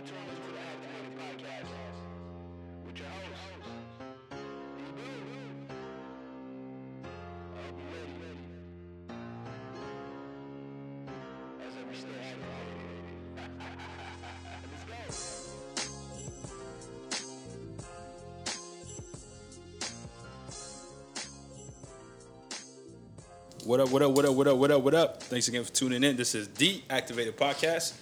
What up, what up, what up, what up, what up, what up? Thanks again for tuning in. This is the Activated Podcast.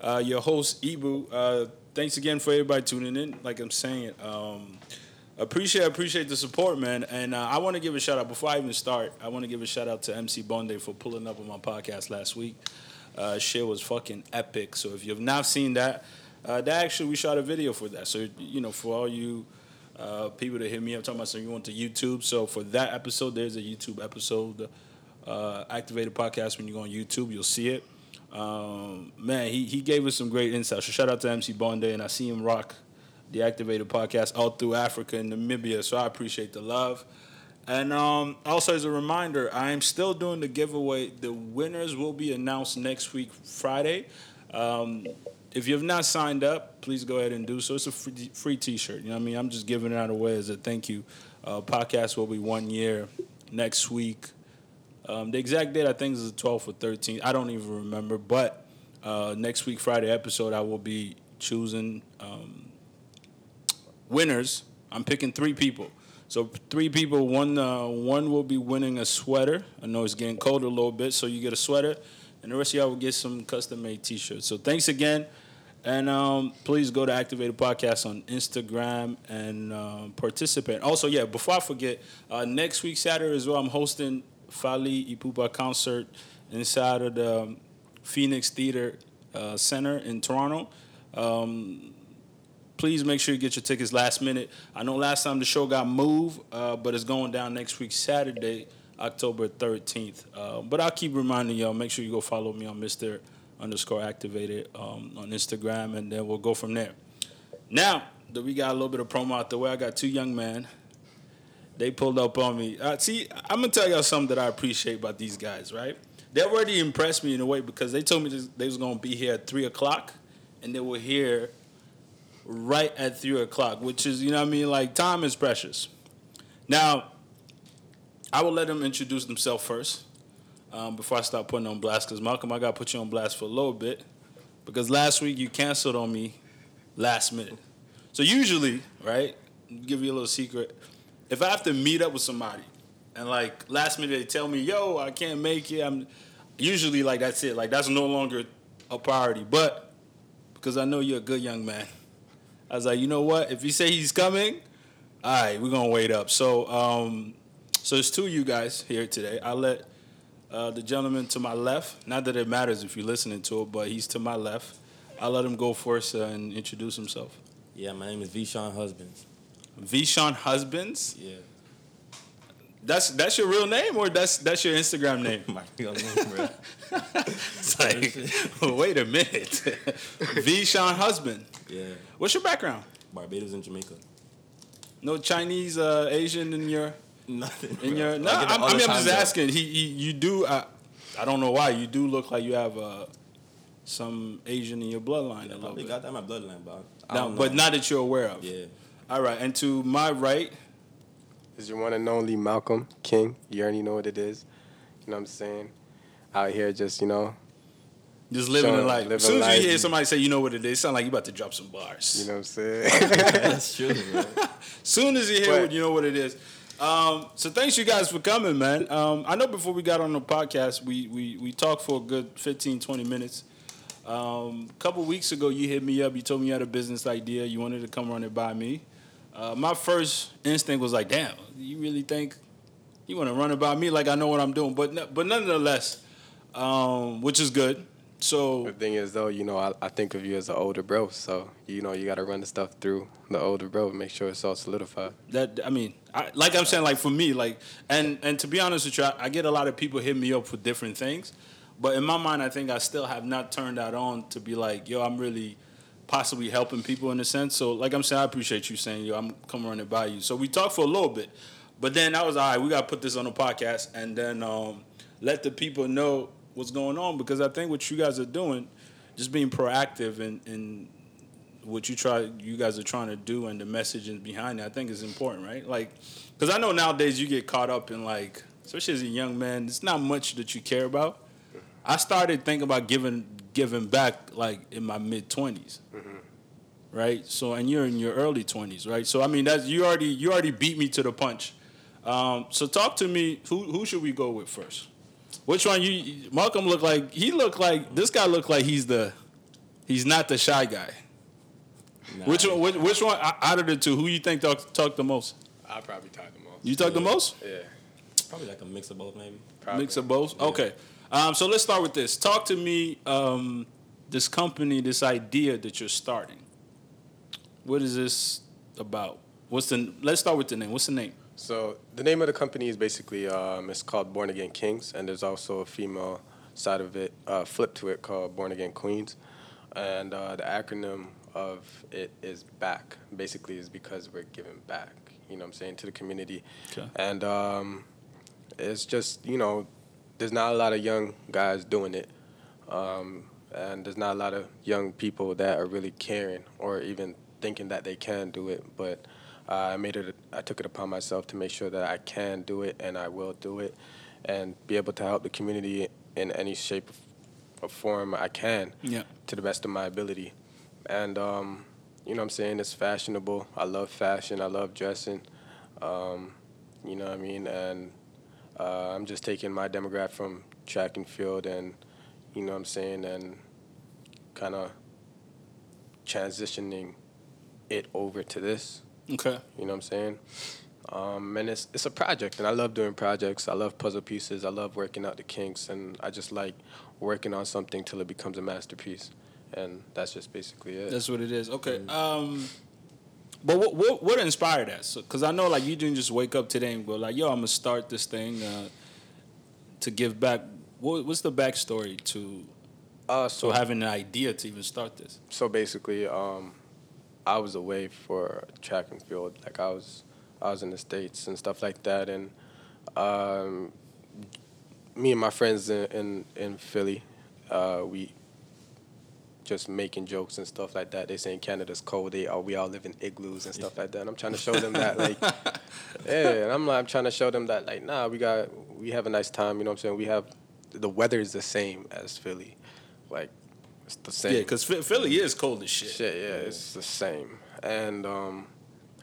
Uh, your host, Ibu. Uh, thanks again for everybody tuning in. Like I'm saying, um, appreciate appreciate the support, man. And uh, I want to give a shout out before I even start. I want to give a shout out to MC Bonde for pulling up on my podcast last week. Uh, shit was fucking epic. So if you have not seen that, uh, that actually we shot a video for that. So you know, for all you uh, people that hit me up talking about so you want to YouTube. So for that episode, there's a YouTube episode, uh, Activated Podcast. When you go on YouTube, you'll see it. Um, man, he, he gave us some great insights. So shout out to MC Bonde, and I see him rock the Activated Podcast all through Africa and Namibia. So I appreciate the love. And um, also, as a reminder, I am still doing the giveaway. The winners will be announced next week, Friday. Um, if you have not signed up, please go ahead and do so. It's a free, free T-shirt. You know what I mean? I'm just giving it out away as a thank you. Uh, podcast will be one year next week. Um, the exact date I think is the 12th or 13th. I don't even remember. But uh, next week Friday episode, I will be choosing um, winners. I'm picking three people. So three people. One uh, one will be winning a sweater. I know it's getting cold a little bit, so you get a sweater, and the rest of y'all will get some custom made T-shirts. So thanks again, and um, please go to Activated Podcast on Instagram and um, participate. Also, yeah, before I forget, uh, next week Saturday as well, I'm hosting Fally Ipupa concert inside of the um, Phoenix Theater uh, Center in Toronto. Um, please make sure you get your tickets last minute. I know last time the show got moved, uh, but it's going down next week, Saturday, October 13th. Uh, but I'll keep reminding y'all, make sure you go follow me on Mr. underscore activated um, on Instagram, and then we'll go from there. Now that we got a little bit of promo out the way, I got two young men. They pulled up on me. Uh, see, I'm gonna tell y'all something that I appreciate about these guys, right? They already impressed me in a way because they told me they was gonna be here at three o'clock, and they were here right at three o'clock, which is, you know what I mean? Like, time is precious. Now, I will let them introduce themselves first um, before I start putting on blast. Because, Malcolm, I got to put you on blast for a little bit. Because last week you canceled on me last minute. So, usually, right, give you a little secret. If I have to meet up with somebody and, like, last minute they tell me, yo, I can't make it, I'm usually, like, that's it. Like, that's no longer a priority. But because I know you're a good young man, I was like, you know what? If you say he's coming, all right, we're gonna wait up. So, um, so there's two of you guys here today. I'll let uh, the gentleman to my left. Not that it matters if you're listening to it, but he's to my left. I'll let him go first uh, and introduce himself. Yeah, my name is Vishawn Husbands. Vishawn Husbands. Yeah. That's that's your real name or that's that's your Instagram name? my real name, bro. It's like, wait a minute. Vishon Husband. Yeah. What's your background? Barbados and Jamaica. No Chinese, uh, Asian in your Nothing. In bro. your no, I get that I'm, I mean, I'm just asking. He, he you do. I, I don't know why you do look like you have uh, some Asian in your bloodline I a little probably bit. got that in my bloodline, but I Now, don't know. but not that you're aware of. Yeah. All right, and to my right, is your one and only Malcolm King. You already know what it is. You know what I'm saying? Out here just, you know, just living Sure, a life. living As soon as you hear somebody say, "You know what it is," sound like you about to drop some bars. you know what I'm saying? That's true, bro. soon as you hear But- what you know what it is. Um, so thanks you guys for coming, man. Um, I know before we got on the podcast, we we we talked for a good 15, 20 minutes. Um, a couple weeks ago, you hit me up. You told me you had a business idea. You wanted to come run it by me. Uh, my first instinct was like, "Damn, you really think you want to run about me? Like I know what I'm doing?" But no- but nonetheless, um, which is good. So the thing is, though, you know, I, I think of you as an older bro. So, you know, you got to run the stuff through the older bro, and make sure it's all solidified. that I mean, I, like I'm saying, like for me, like and and to be honest with you, I, I get a lot of people hit me up for different things, but in my mind, I think I still have not turned that on to be like, yo, I'm really possibly helping people in a sense. So like I'm saying, I appreciate you saying, yo, I'm coming running by you. So we talked for a little bit, but then I was all right. We got to put this on the podcast and then um, let the people know what's going on because I think what you guys are doing, just being proactive and and what you try, you guys are trying to do, and the messaging behind it, I think is important, right? Like, because I know nowadays you get caught up in like, especially as a young man, it's not much that you care about. I started thinking about giving giving back like in my mid 20s right? So and you're in your early twenties, right? So I mean that's you already you already beat me to the punch. Um, so talk to me. Who who should we go with first? Which one you Malcolm looked like? He looked like this guy looked like he's the he's not the shy guy. Nah, Which one? Which, which one o- out of the two? Who you think talk talk the most? I'll probably talk the most. You talk the most? Yeah. Probably like a mix of both, maybe. Probably. Mix of both. Okay. Um, so let's start with this. Talk to me. Um, this company, this idea that you're starting. What is this about? What's the? Let's start with the name. What's the name? So the name of the company is basically um, it's called Born Again Kings, and there's also a female side of it, uh, flip to it called Born Again Queens, and uh, the acronym of it is BACK. Basically, is because we're giving back. You know, what I'm saying to the community, Okay. and um, it's just you know, there's not a lot of young guys doing it, um, and there's not a lot of young people that are really caring or even thinking that they can do it. But uh, I made it. I took it upon myself to make sure that I can do it, and I will do it, and be able to help the community in any shape or form I can Yeah. to the best of my ability. And um, you know what I'm saying? It's fashionable. I love fashion. I love dressing. Um, you know what I mean? And uh, I'm just taking my demographic from track and field and you know what I'm saying and kind of transitioning it over to this. Okay. You know what I'm saying? Um, and it's it's a project, and I love doing projects. I love puzzle pieces. I love working out the kinks, and I just like working on something till it becomes a masterpiece. And that's just basically it. That's what it is. Okay. Um, but what what, what inspired that? Because I know like you didn't just wake up today and go like, "Yo, I'm gonna start this thing uh, to give back." What, what's the backstory to uh, so so having an idea to even start this? so basically, um, I was away for track and field. Like I was, I was in the states and stuff like that, and um, me and my friends in in, in Philly, uh, we just making jokes and stuff like that. They saying Canada's cold. They all we all live in igloos and stuff like that. And I'm trying to show them that like, yeah. And I'm like, I'm trying to show them that like, nah, we got we have a nice time. You know what I'm saying? We have the weather is the same as Philly, like it's the same. Yeah, because Philly is cold as shit. Shit, yeah, it's the same. And um,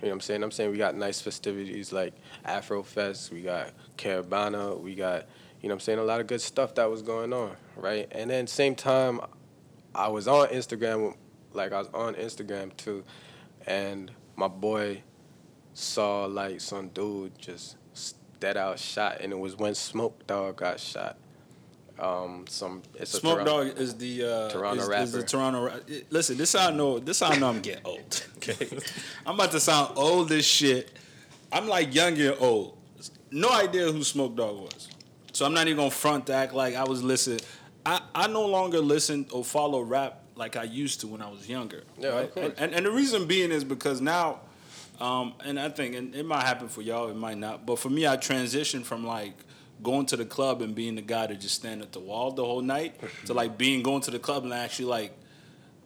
you know what I'm saying? I'm saying we got nice festivities like Afro Fest, we got Caravana, we got, you know what I'm saying, a lot of good stuff that was going on, right? And then same time I was on Instagram like I was on Instagram too and my boy saw like some dude just dead out shot and it was when Smoke Dawg got shot. Um, some it's a Smoke Toronto- Dog is the uh, Toronto is, is the rapper. Toronto. Listen, this I know. This how I know I'm getting old. Okay, I'm about to sound old as shit. I'm like young and old. No idea who Smoke Dawg was. So I'm not even gonna front to act like I was listening. I, no longer listen or follow rap like I used to when I was younger. Yeah, of course. And, and and the reason being is because now, um, and I think and it might happen for y'all, it might not. But for me, I transitioned from like going to the club and being the guy to just stand at the wall the whole night to like being going to the club and actually like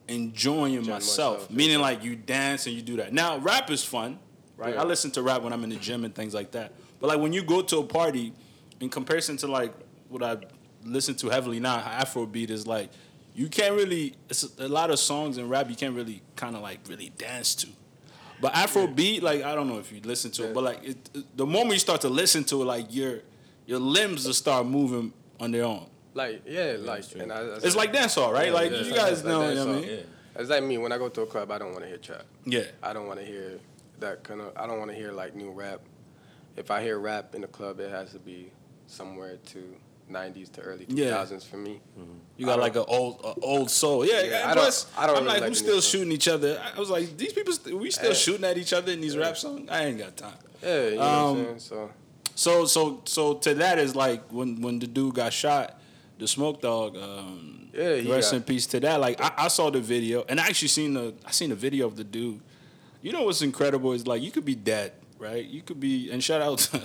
enjoying myself. myself, Meaning yeah. like you dance and you do that. Now rap is fun, right? Yeah. I listen to rap when I'm in the gym and things like that. But like when you go to a party, in comparison to like what I listen to heavily now, Afrobeat is like you can't really. It's a lot of songs in rap you can't really kind of like really dance to. But Afrobeat, like I don't know if you listen to it, but like it, it- the moment you start to listen to it, like your your limbs will start moving on their own. Like yeah, like true. and I, It's like dancehall, right? Yeah, like yeah. you guys like know, you what I dancehall. mean? Yeah. It's like me when I go to a club, I don't want to hear trap. Yeah. I don't want to hear that kind of. I don't want to hear like new rap. If I hear rap in the club, it has to be somewhere to '90s to early Yeah. 2000s for me. You got like an old a old soul. Yeah, Yeah, yeah. I And don't- plus, I don't I'm really like, who's still shooting each other? I was like, these people, st- we still Yeah. shooting at each other in these rap songs? I ain't got time. Yeah, you know Um, what I'm saying. So So, so, so to that is like when when the dude got shot, the smoke dawg. Um, Yeah, rest got- in peace to that. Like I, I saw the video, and I actually seen the I seen the video of the dude. You know what's incredible is like you could be dead, right? You could be, and shout out. To,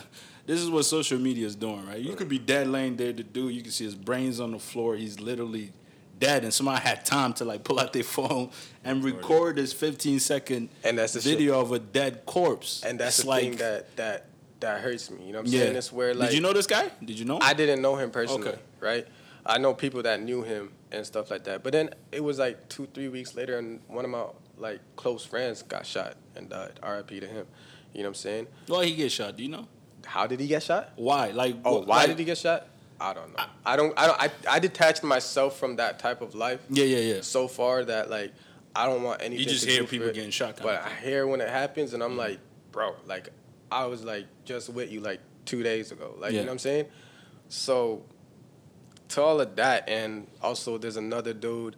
this is what social media is doing, right? You could be dead laying there. to do. you can see his brains on the floor. He's literally dead, and somebody had time to like pull out their phone and record this 15 second And that's the shit. video of a dead corpse. And that's It's the thing that that that hurts me. You know what I'm yeah. saying? It's where like Did you know this guy? Did you know? him? I didn't know him personally, Okay. right? I know people that knew him and stuff like that. But then it was like two, three weeks later, and one of my like close friends got shot and died. R.I.P. to him. You know what I'm saying? Why he get shot? Do you know? How did he get shot? Why? Like, Oh, wh- why like- did he get shot? I don't know. I don't. I don't. I, I detached myself from that type of life Yeah, yeah, yeah. so far that like I don't want anything. You just hear people it. getting shot But. I hear when it happens, and I'm like, bro, like I was like just with you like two days ago. Like Yeah. you know what I'm saying? So to all of that, and also there's another dude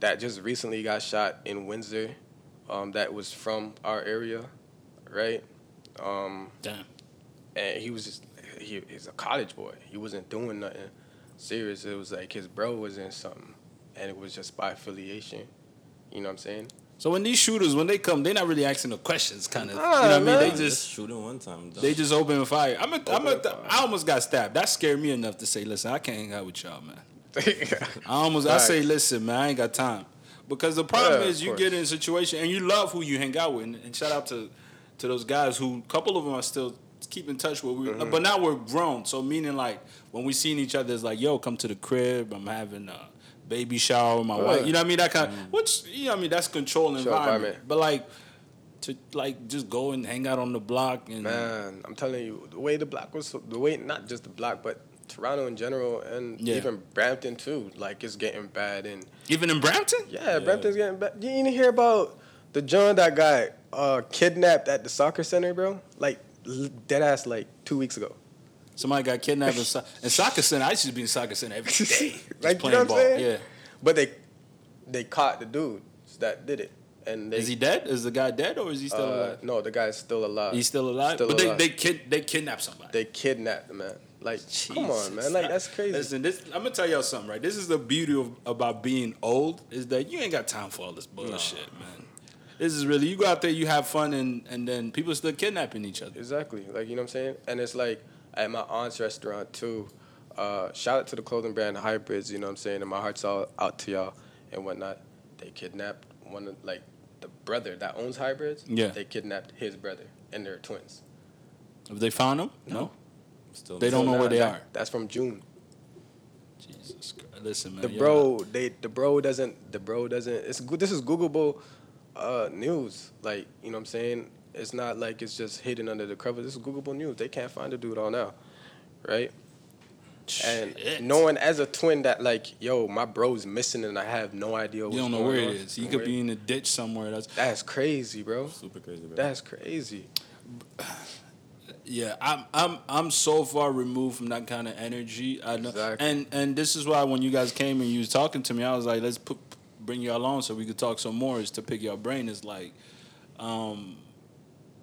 that just recently got shot in Windsor, um, that was from our area, right? Um, Damn. And he was just he, he's a college boy. He wasn't doing nothing serious. It was like his bro was in something, and it was just by affiliation. You know what I'm saying? So when these shooters, when they come, they're not really asking the questions, kind of. Nah, you know what I mean? They Just just shooting one time. done. they just open fire. I'm a, I'm a, fire. I almost got stabbed. That scared me enough to say, listen, I can't hang out with y'all, man. I almost I say, listen, man, I ain't got time. Because the problem Yeah, is you course. get in a situation and you love who you hang out with. And, and shout out to to those guys who a couple of them are still keep in touch with. We, Mm-hmm. But now we're grown. So meaning like when we seen each other, it's like, yo, come to the crib. I'm having a baby shower with my Yeah. wife. You know what I mean? That kind of, which, you know what I mean? That's controlling environment. environment. But like, to like just go and hang out on the block and man, I'm telling you, the way the block was, the way not just the block, but Toronto in general, and Yeah. even Brampton too. Like it's getting bad, and even in Brampton? yeah, Brampton's getting bad. You didn't hear about the John that got uh, kidnapped at the soccer center, bro? Like dead ass, like two weeks ago. Somebody got kidnapped in, so- in soccer center. I used to be in soccer center every day. just like you playing know what ball. Saying? Yeah. But they they caught the dude that did it, and they Is he dead? Is the guy dead or is he still uh, alive? no, the guy's still alive. He's still alive. still but alive. they they kid they kidnapped somebody. they kidnapped the man. Like, come on, man. Like that's crazy. Listen, this, I'm gonna tell y'all something, right? This is the beauty of about being old is that you ain't got time for all this bullshit, man. This is really you go out there, you have fun, and and then people still kidnapping each other. Exactly. Like, you know what I'm saying? And it's like at my aunt's restaurant too. Uh, shout out to the clothing brand Hybrids, you know what I'm saying? And my heart's all out to y'all and whatnot. They kidnapped one of like the brother that owns Hybrids. Yeah. They kidnapped his brother and they're twins. Have they found them? No. Still They don't know nah, where they that- are. That's from June. Jesus Christ. Listen, man. The y'all- bro, they the bro doesn't the bro doesn't it's good this is Googleable uh news. Like, you know what I'm saying? It's not like it's just hidden under the cover. This is Googleable news. They can't find the dude all now. Right? And knowing as a twin that like, yo, my bro's missing and I have no idea what's you don't know where it on. is. He could be in a ditch somewhere. That's That's crazy, bro. super crazy, bro. That's crazy. Yeah, I'm I'm I'm so far removed from that kind of energy. I know, Exactly. and and this is why when you guys came and you was talking to me, I was like, let's put bring y'all on so we could talk some more. Is to pick your brain. Is like, um,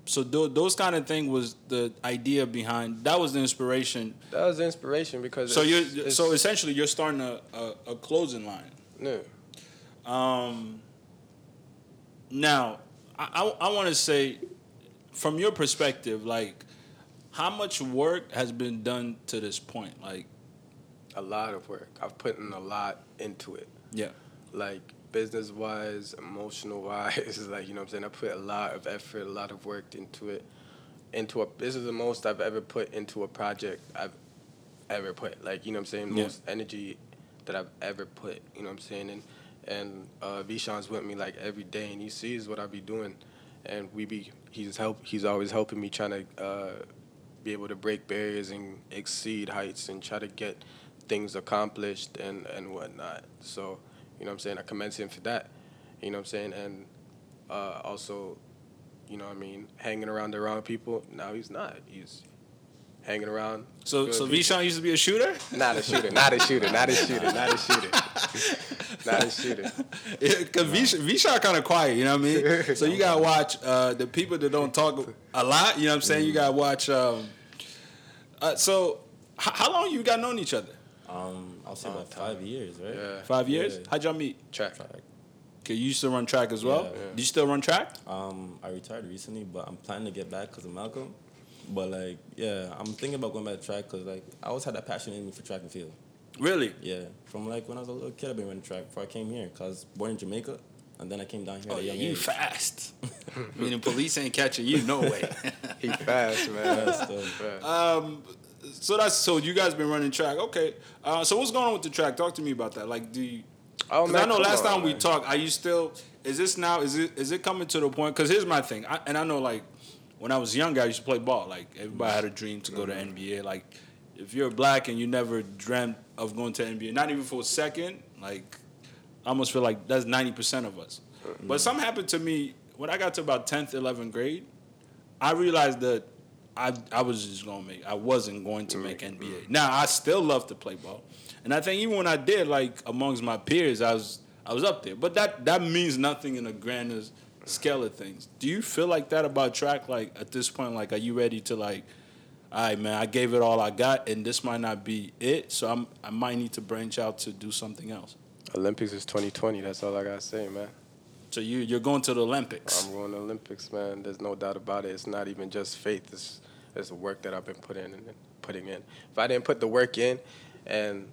so tho- those kind of thing was the idea behind. That was the inspiration. That was the inspiration because So you're so essentially you're starting a, a, a closing line. yeah. Um, now, I, I, I want to say, from your perspective, like, how much work has been done to this point? Like, a lot of work. I've put in a lot into it. yeah, like business wise, emotional wise, like you know what I'm saying. I put a lot of effort, a lot of work into it. Into a this is the most I've ever put into a project I've ever put. Like you know what I'm saying. Yeah. Most energy that I've ever put. You know what I'm saying. And and uh, Vishan's with me like every day, and he sees what I be doing, and we be he's help he's always helping me trying to uh, be able to break barriers and exceed heights and try to get things accomplished and and whatnot. So you know what I'm saying. I commend him for that. You know what I'm saying, and uh, also, you know what I mean, hanging around the wrong people. Now he's not. He's hanging around. So, good so people. Vishan used to be a shooter. Not a shooter. Not a shooter. Not a shooter. Not a shooter. not a shooter. Because Vishan, Vishan kind of quiet, you know what I mean? So you gotta watch uh, the people that don't talk a lot. You know what I'm saying? You gotta watch. Um, uh, so, h- how long you got known each other? Um, I'll say about five years, right? Yeah. Five years. Yeah. How'd y'all meet? Track. Track. Okay, you used to run track as well. Yeah. Do you still run track? Um, I retired recently, but I'm planning to get back because of Malcolm. But like, yeah, I'm thinking about going back to track because like I always had that passion in me for track and field. Really? Yeah, from like when I was a little kid, I've been running track before I came here. Cause I was born in Jamaica, and then I came down here Oh at a yeah, young you age. fast. Meaning police ain't catching you, no way. He fast, man. Yeah, still. Fast. um, so that's so you guys been running track, okay? Uh, so what's going on with the track? Talk to me about that. Like, do you? Oh, Because I know last on, time we talked, are you still? Is this now? Is it is it coming to the point? Because here's my thing, I, and I know like when I was younger, I used to play ball. Like everybody had a dream to go to Mm-hmm. NBA. Like if you're black and you never dreamt of going to NBA, not even for a second, like I almost feel like that's ninety percent of us. Mm-hmm. But something happened to me when I got to about tenth, eleventh grade. I realized that I I was just gonna make. I wasn't going to make NBA. Now I still love to play ball, and I think even when I did, like amongst my peers, I was I was up there. But that that means nothing in a grander scale of things. Do you feel like that about track? Like at this point, like are you ready to like? All right, man. I gave it all I got, and this might not be it. So I'm I might need to branch out to do something else. Olympics is 2020. That's all I gotta say, man. So you you're going to the Olympics. I'm going to the Olympics, man. There's no doubt about it. It's not even just faith. It's it's the work that I've been putting in and putting in. If I didn't put the work in, and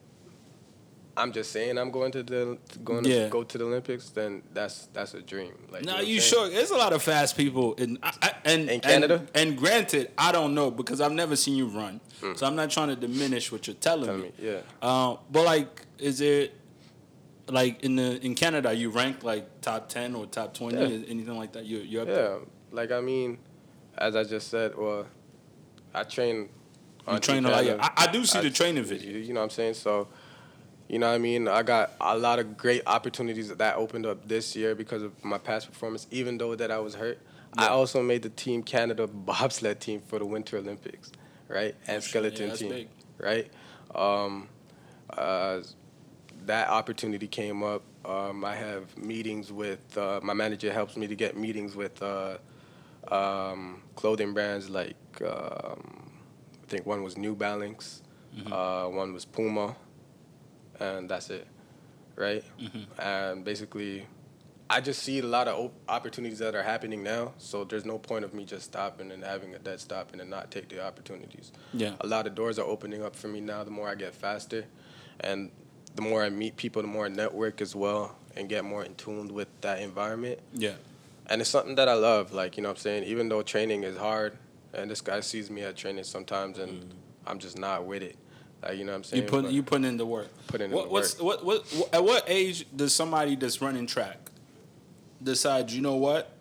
I'm just saying I'm going to the going Yeah. to go to the Olympics, then that's that's a dream. Like No, know you sure? There's a lot of fast people in I, I, and In Canada? And, and granted, I don't know because I've never seen you run, so I'm not trying to diminish what you're telling Tell me. me, yeah. Uh, but like, is it like in the in Canada? You rank like top ten or top twenty? Yeah. Anything like that? You you're up there. Yeah, like I mean, as I just said, well, I train. You train a lot. Yeah, I, I do see the training video. You, know what I'm saying? So, you know what I mean? I got a lot of great opportunities that opened up this year because of my past performance, even though that I was hurt. I also made the Team Canada bobsled team for the Winter Olympics, right? And Oh. Yeah, skeleton that's team, big. right? Um, uh, that opportunity came up. Um, I have meetings with uh, my manager helps me to get meetings with uh, um, clothing brands like um, I think one was New Balance, uh, one was Puma, and that's it, right? And basically, I just see a lot of op- opportunities that are happening now. So there's no point of me just stopping and having a dead stop and not take the opportunities. Yeah. A lot of doors are opening up for me now. The more I get faster, and the more I meet people, the more I network as well, and get more in tune with that environment Yeah. and it's something that I love. Like you know, what I'm saying even though training is hard, and this guy sees me at training sometimes, and mm. I'm just not with it. Like you know, what I'm saying You put But you putting in the work. Put in what, the what's, work. What, what what at what age does somebody that's running track decide? You know what?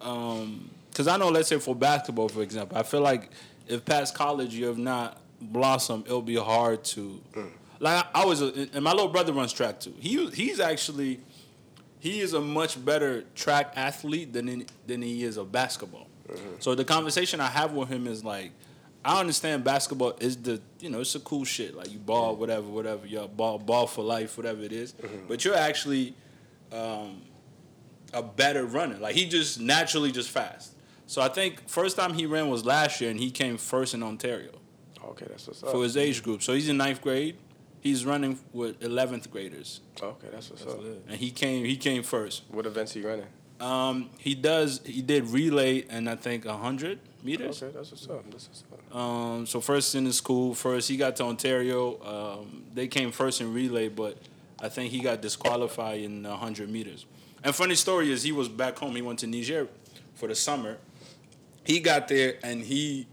Um, because I know, let's say for basketball, for example, I feel like if past college you have not blossomed, it'll be hard to. Mm. Like I, I was, a, and my little brother runs track too. He he's actually he is a much better track athlete than in, than he is of basketball. Mm-hmm. So the conversation I have with him is like, I understand basketball is the you know it's a cool shit like you ball mm-hmm. whatever whatever you're ball ball for life whatever it is. Mm-hmm. but you're actually um, a better runner. Like he just naturally just fast. So I think first time he ran was last year and he came first in Ontario okay, that's what's up. for his age group. So he's in ninth grade. He's running with eleventh graders okay, that's what's That's up. lit. and he came he came first. What events are you running? Um, he does. He did relay and I think hundred meters. Okay, that's what's up. That's what's up. Um, so first in the school, first he got to Ontario. Um, they came first in relay, but I think he got disqualified in hundred meters. And funny story is he was back home. He went to Niger for the summer. He got there and he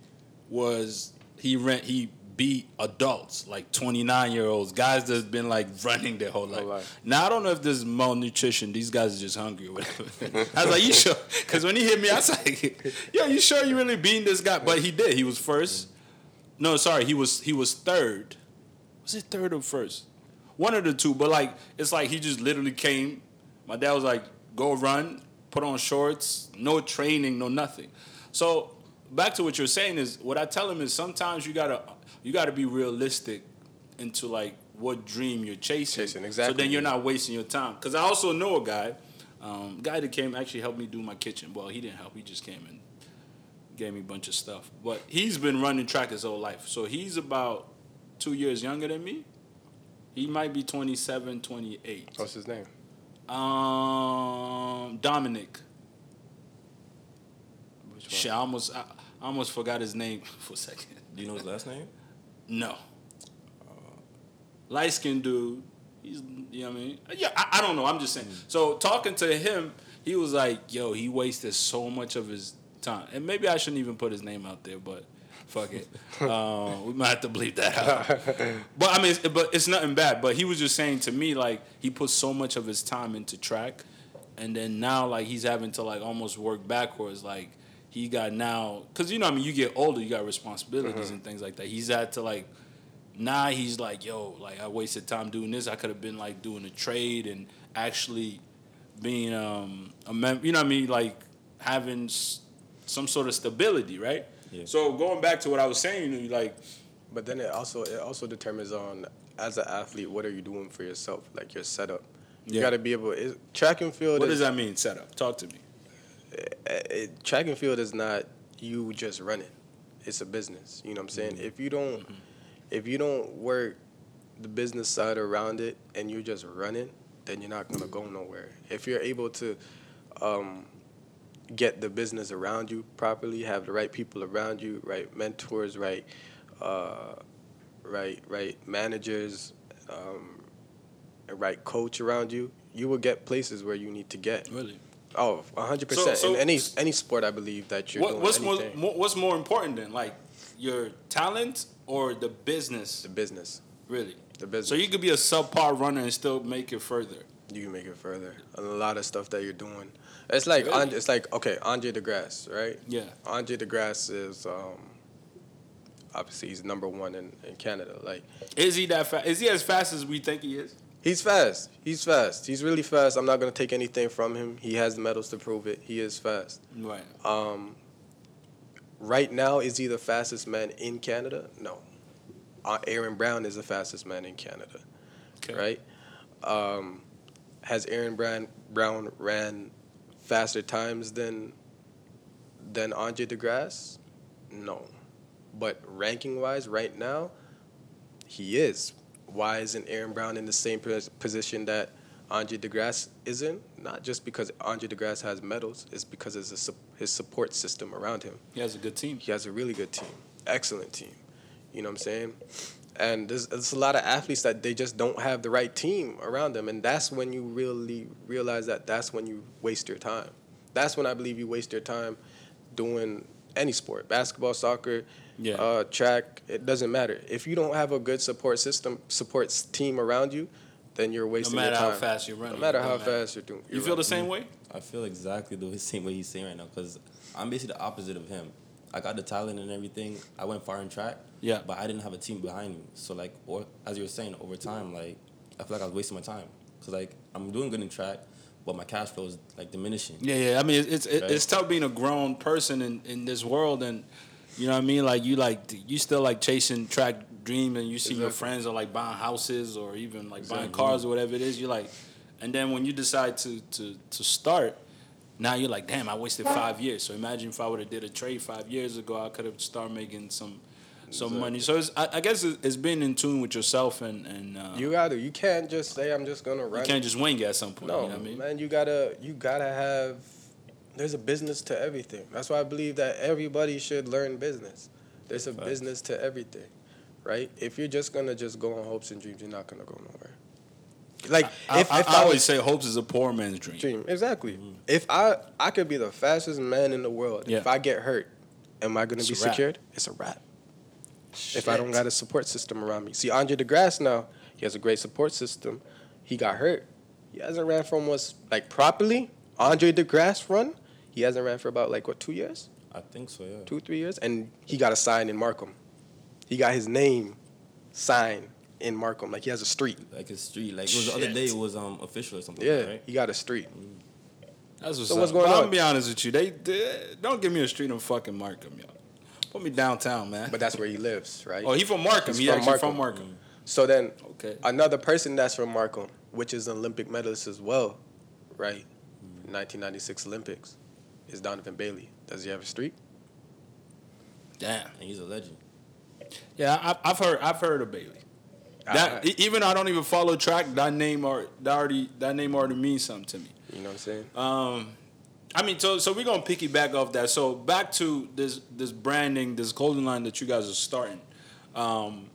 was he ran he beat adults like 29 year olds guys that's been like running their whole life. life. Now I don't know if this is malnutrition. These guys are just hungry or whatever. I was like, you sure? Because when he hit me, I was like, yo, you sure you really beating this guy? But he did. He was first. No, sorry, he was he was third. Was it third or first? One of the two. But like, it's like he just literally came. My dad was like, go run, put on shorts, no training, no nothing. So back to what you're saying is what I tell him is sometimes you gotta you gotta be realistic into like what dream you're chasing. Chasing, exactly. So then you're not wasting your time. Because I also know a guy, um, guy that came actually helped me do my kitchen. Well, he didn't help. He just came and gave me a bunch of stuff. But he's been running track his whole life. So he's about two years younger than me. He might be 27, 28. What's his name? Um, Dominic. Which one? Shit, I almost, I, I almost forgot his name for a second. Do you know his last name? No. light skinned dude. He's, you know what I mean? Yeah, I, I don't know. I'm just saying. So talking to him, he was like, "Yo, he wasted so much of his time." And maybe I shouldn't even put his name out there, but fuck it. um, we might have to bleep that out. but I mean, it's, but it's nothing bad. But he was just saying to me, like, he put so much of his time into track, and then now, like, he's having to like almost work backwards, like. He got now, cause you know, I mean, you get older, you got responsibilities and things like that. He's had to like now he's like, yo, like I wasted time doing this. I could have been like doing a trade and actually being um a mem- you know what I mean, like having s- some sort of stability, right? Yeah. So going back to what I was saying, you know, like But then it also it also determines on as an athlete what are you doing for yourself, like your setup. You Yeah. got to be able. It, track and field. what is, does that mean? Setup. Talk to me. It, track and field is not you just running. It's a business. You know what I'm saying? If you don't, if you don't work the business side around it and you're just running, then you're not gonna go nowhere. If you're able to um, get the business around you properly, have the right people around you, right mentors, right, uh, right, right managers, um, right coach around you, you will get places where you need to get. Really. Oh, hundred So- percent. so- In any any sport, I believe that you're What, doing what's more, anything. more what's more important than like your talent or the business? the business. Really. The business. So you could be a subpar runner and still make it further. You can make it further. A lot of stuff that you're doing. It's like Really? Andre, it's like okay, Andre DeGrasse, right? Yeah. Andre DeGrasse is um, obviously he's number one in, in Canada. Like Is he that fast? Is he as fast as we think he is? He's fast. He's fast. He's really fast. I'm not gonna take anything from him. He has the medals to prove it. He is fast. Right. Um, right now, is he the fastest man in Canada? No. Uh, Aaron Brown is the fastest man in Canada, Okay. right? Um, has Aaron Brown Brown ran faster times than than Andre DeGrasse? No, but ranking wise, right now, he is. Why isn't Aaron Brown in the same position that Andre DeGrasse is in? Not just because Andre DeGrasse has medals, it's because of his, his support system around him. He has a good team. He has a really good team, excellent team. You know what I'm saying? And there's, there's a lot of athletes that they just don't have the right team around them, and that's when you really realize that that's when you waste your time. That's when I believe you waste your time doing any sport, basketball, soccer, Yeah. uh, track. It doesn't matter if you don't have a good support system, support s- team around you, then you're wasting No matter your how time. fast you're running. no matter how matter. fast you're doing. You you're feel the same way? I feel exactly the same way he's saying right now because I'm basically the opposite of him. I got the talent and everything. I went far in track. Yeah. But I didn't have a team behind me. So like, or as you were saying, over time, like I feel like I was wasting my time because like I'm doing good in track, but my cash flow is like diminishing. Yeah, yeah. I mean, it's it's, Right. it's tough being a grown person in, in this world, and you know what I mean. Like you like you still like chasing track dream, and you see your friends are like buying houses or even like buying cars or whatever it is. You're like, and then when you decide to to to start. Now you're like, damn! I wasted five years. So imagine if I would have did a trade five years ago, I could have started making some, some money. So it's, I, I guess it's, it's being in tune with yourself and and uh, You gotta. You can't just say I'm just gonna run. you can't just wing it at some point. No, you know what I mean? man, you gotta you gotta have. There's a business to everything. That's why I believe that everybody should learn business. There's a Facts. business to everything, right? If you're just gonna just go on hopes and dreams, you're not gonna go nowhere. Like I, if, I, if I I, always was say hopes is a poor man's dream. dream exactly. Mm-hmm. If I I could be the fastest man in the world. Yeah. If I get hurt, am I gonna It's be wrap. secured? It's a wrap. If I don't got a support system around me. See, Andre DeGrasse now, he has a great support system. He got hurt. He hasn't ran for almost, like, properly. Andre DeGrasse run, he hasn't ran for about, like, what, two years? I think so. Yeah. Two, three years? And he got a sign in Markham. He got his name signed in Markham. Like, he has a street. Like a street. Like it was the other day. It was um official or something. Yeah, Like that, right? he got a street. That's what's So up. what's going but I'm on? gonna be honest with you. They, they don't give me a street in fucking Markham, yo. Put me downtown, man. But that's where he lives, right? oh, he from Markham. He's He from actually Markham. from Markham. So then Okay. another person that's from Markham, which is an Olympic medalist as well, right? 1996 Olympics, is Donovan Bailey. Does he have a streak? Damn. He's a legend. Yeah, I, I've heard. I've heard of Bailey. That I- even though I don't even follow track, that name or that already that name already means something to me. You know what I'm saying? Um, I mean, so so we're gonna piggyback off that. So back to this this branding, this golden line that you guys are starting. Um,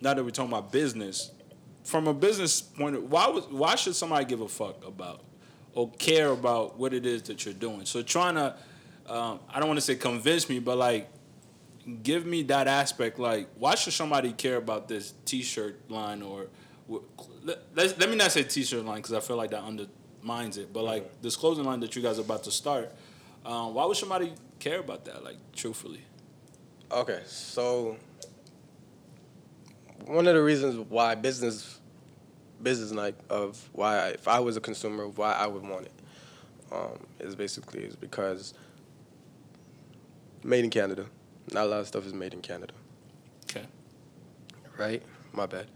now that we're talking about business, from a business point, of, why was why should somebody give a fuck about or care about what it is that you're doing? So trying to, um, I don't want to say convince me, but like, give me that aspect. Like, why should somebody care about this T-shirt line or let, let me not say T-shirt line because I feel like that undermines it. But like this clothing line that you guys are about to start, um, why would somebody care about that? Like, truthfully. Okay, so one of the reasons why business, business like of why I, if I was a consumer, why I would want it, um, is basically is because made in Canada. Not a lot of stuff is made in Canada, Okay. right? My bad.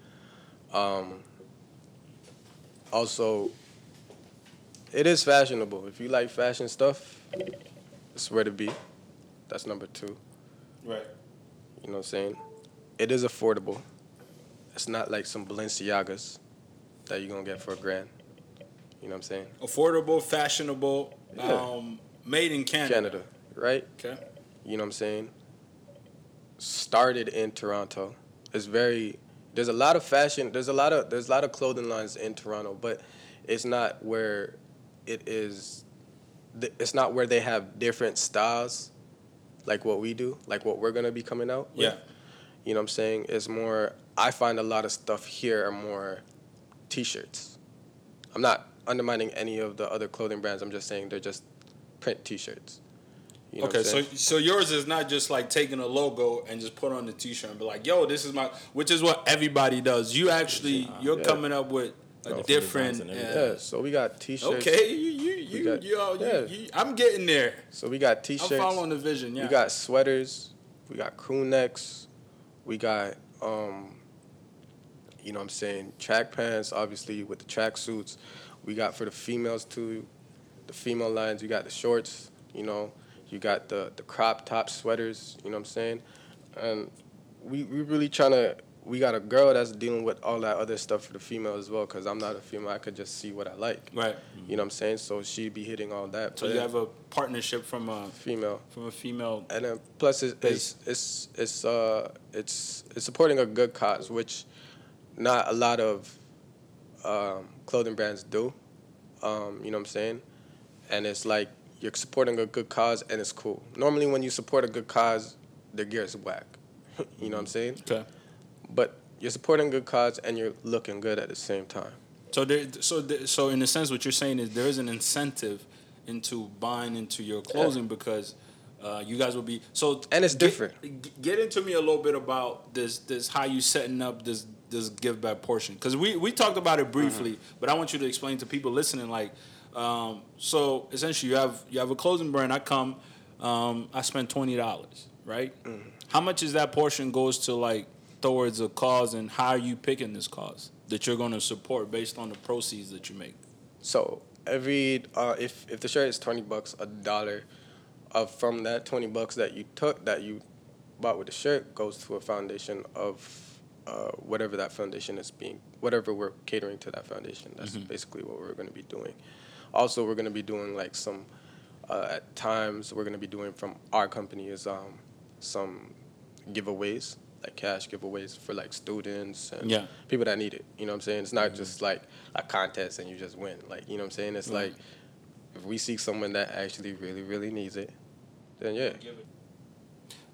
Um, also, it is fashionable. If you like fashion stuff, it's where to be. That's number two. Right. You know what I'm saying? It is affordable. It's not like some Balenciagas that you're gonna get for a grand. You know what I'm saying? Affordable, fashionable, Yeah. um, made in Canada. Canada, right? Okay. You know what I'm saying? Started in Toronto. It's very there's a lot of fashion, there's a lot of there's a lot of clothing lines in Toronto, but it's not where it is it's not where they have different styles like what we do, like what we're gonna be coming out. with. Yeah. You know what I'm saying? It's more I find a lot of stuff here are more t-shirts. I'm not undermining any of the other clothing brands. I'm just saying they're just print t-shirts. You know okay, so so yours is not just like taking a logo and just put on the T-shirt and be like, "Yo, this is my," which is what everybody does. You actually you're Yeah. coming up with a Different different. designs and yeah. everything. yeah, so we got t-shirts. Okay, you you you, got- you, all- you- yeah. you- I'm getting there. So we got T-shirts. I'm following the vision. Yeah. We got sweaters. We got crew necks. We got um you know what I'm saying, track pants, obviously with the track suits. We got for the females too, the female lines, you got the shorts, you know, you got the the crop top sweaters, you know what I'm saying? And we we really trying to we got a girl that's dealing with all that other stuff for the female as well cuz I'm not a female. I could just see what I like. right. You know what I'm saying? So she'd be hitting all that. So you have a partnership from a female from a female. and then plus it's it's it's it's uh it's it's supporting a good cause, which not a lot of um, clothing brands do. Um, you know what I'm saying? And it's like you're supporting a good cause, and it's cool. Normally, when you support a good cause, the gear is whack. you know what I'm saying? Okay. But you're supporting a good cause, and you're looking good at the same time. So there, so there, so in a sense, what you're saying is there is an incentive into buying into your clothing because uh, you guys will be so. And it's get- different. Get into me a little bit about this, this how you setting up this this give back portion because we we talked about it briefly, Mm-hmm. but I want you to explain to people listening like. Um, so essentially, you have you have a clothing brand. I come, um, I spend twenty dollars, right? Mm-hmm. How much is that portion goes to like towards a cause, and how are you picking this cause that you're going to support based on the proceeds that you make? So every uh, if if the shirt is twenty bucks, a dollar of from that twenty bucks that you took that you bought with the shirt goes to a foundation of uh, whatever that foundation is being whatever we're catering to that foundation. That's basically what we're going to be doing. Also, we're going to be doing like some uh, at times we're going to be doing from our company is um, some giveaways like cash giveaways for like students and Yeah. people that need it. You know what I'm saying? It's not just like a contest and you just win. Like, you know what I'm saying? It's like if we see someone that actually really, really needs it, then yeah.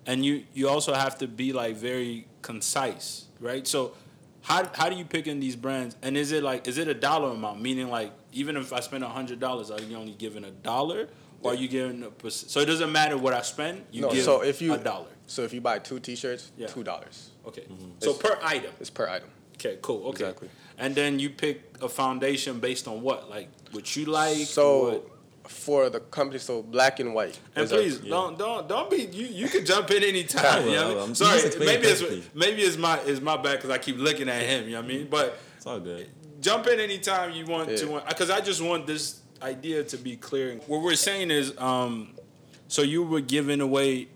And you you also have to be like very concise, right? So how how do you pick in these brands? And is it like is it a dollar amount? Meaning like even if I spend a hundred dollars, are you only giving a dollar, or are you giving a percent? So it doesn't matter what I spend. You no, give so if you a dollar. So if you buy two T-shirts, Yeah. two dollars. Okay. Mm-hmm. So per item. It's per item. Okay. Cool. Okay. Exactly. And then you pick a foundation based on what, like what you like. So what- for the company, so black and white. And is our- please don't don't don't be you. You can jump in anytime. you know what I mean? I'm Sorry, maybe it's maybe it's my it's my bad because I keep looking at him. You know what I mean? But It's all good. jump in anytime you want Yeah. to because I just want this idea to be clear. What we're saying is, um, so you were giving away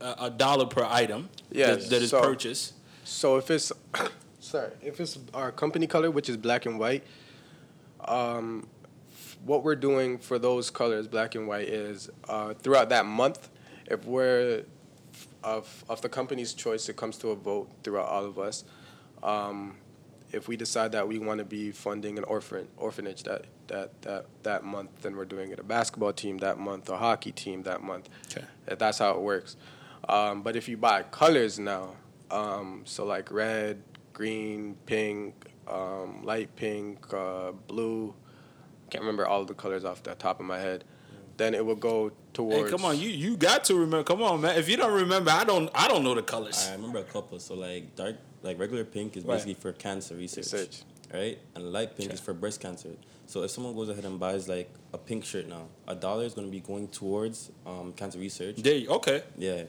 a, a dollar per item Yes, that, that is so- purchased. So if it's sorry, if it's our company color, which is black and white, um, what we're doing for those colors, black and white, is uh, throughout that month, if we're of of the company's choice, it comes to a vote throughout all of us. Um, if we decide that we want to be funding an orphan orphanage that that that that month, then we're doing it a basketball team that month, a hockey team that month. Okay. That's how it works. Um, but if you buy colors now, um, so like red, green, pink, um, light pink, uh, blue, can't remember all the colors off the top of my head. Then it will go Hey, towards. come on, you you got to remember. Come on, man. If you don't remember, I don't I don't know the colors. I remember a couple. So like dark, like regular pink is Right. basically for cancer research, Research. right? And light pink Okay. is for breast cancer. So if someone goes ahead and buys like a pink shirt now, a dollar is going to be going towards um, cancer research. There, you- okay. Yeah,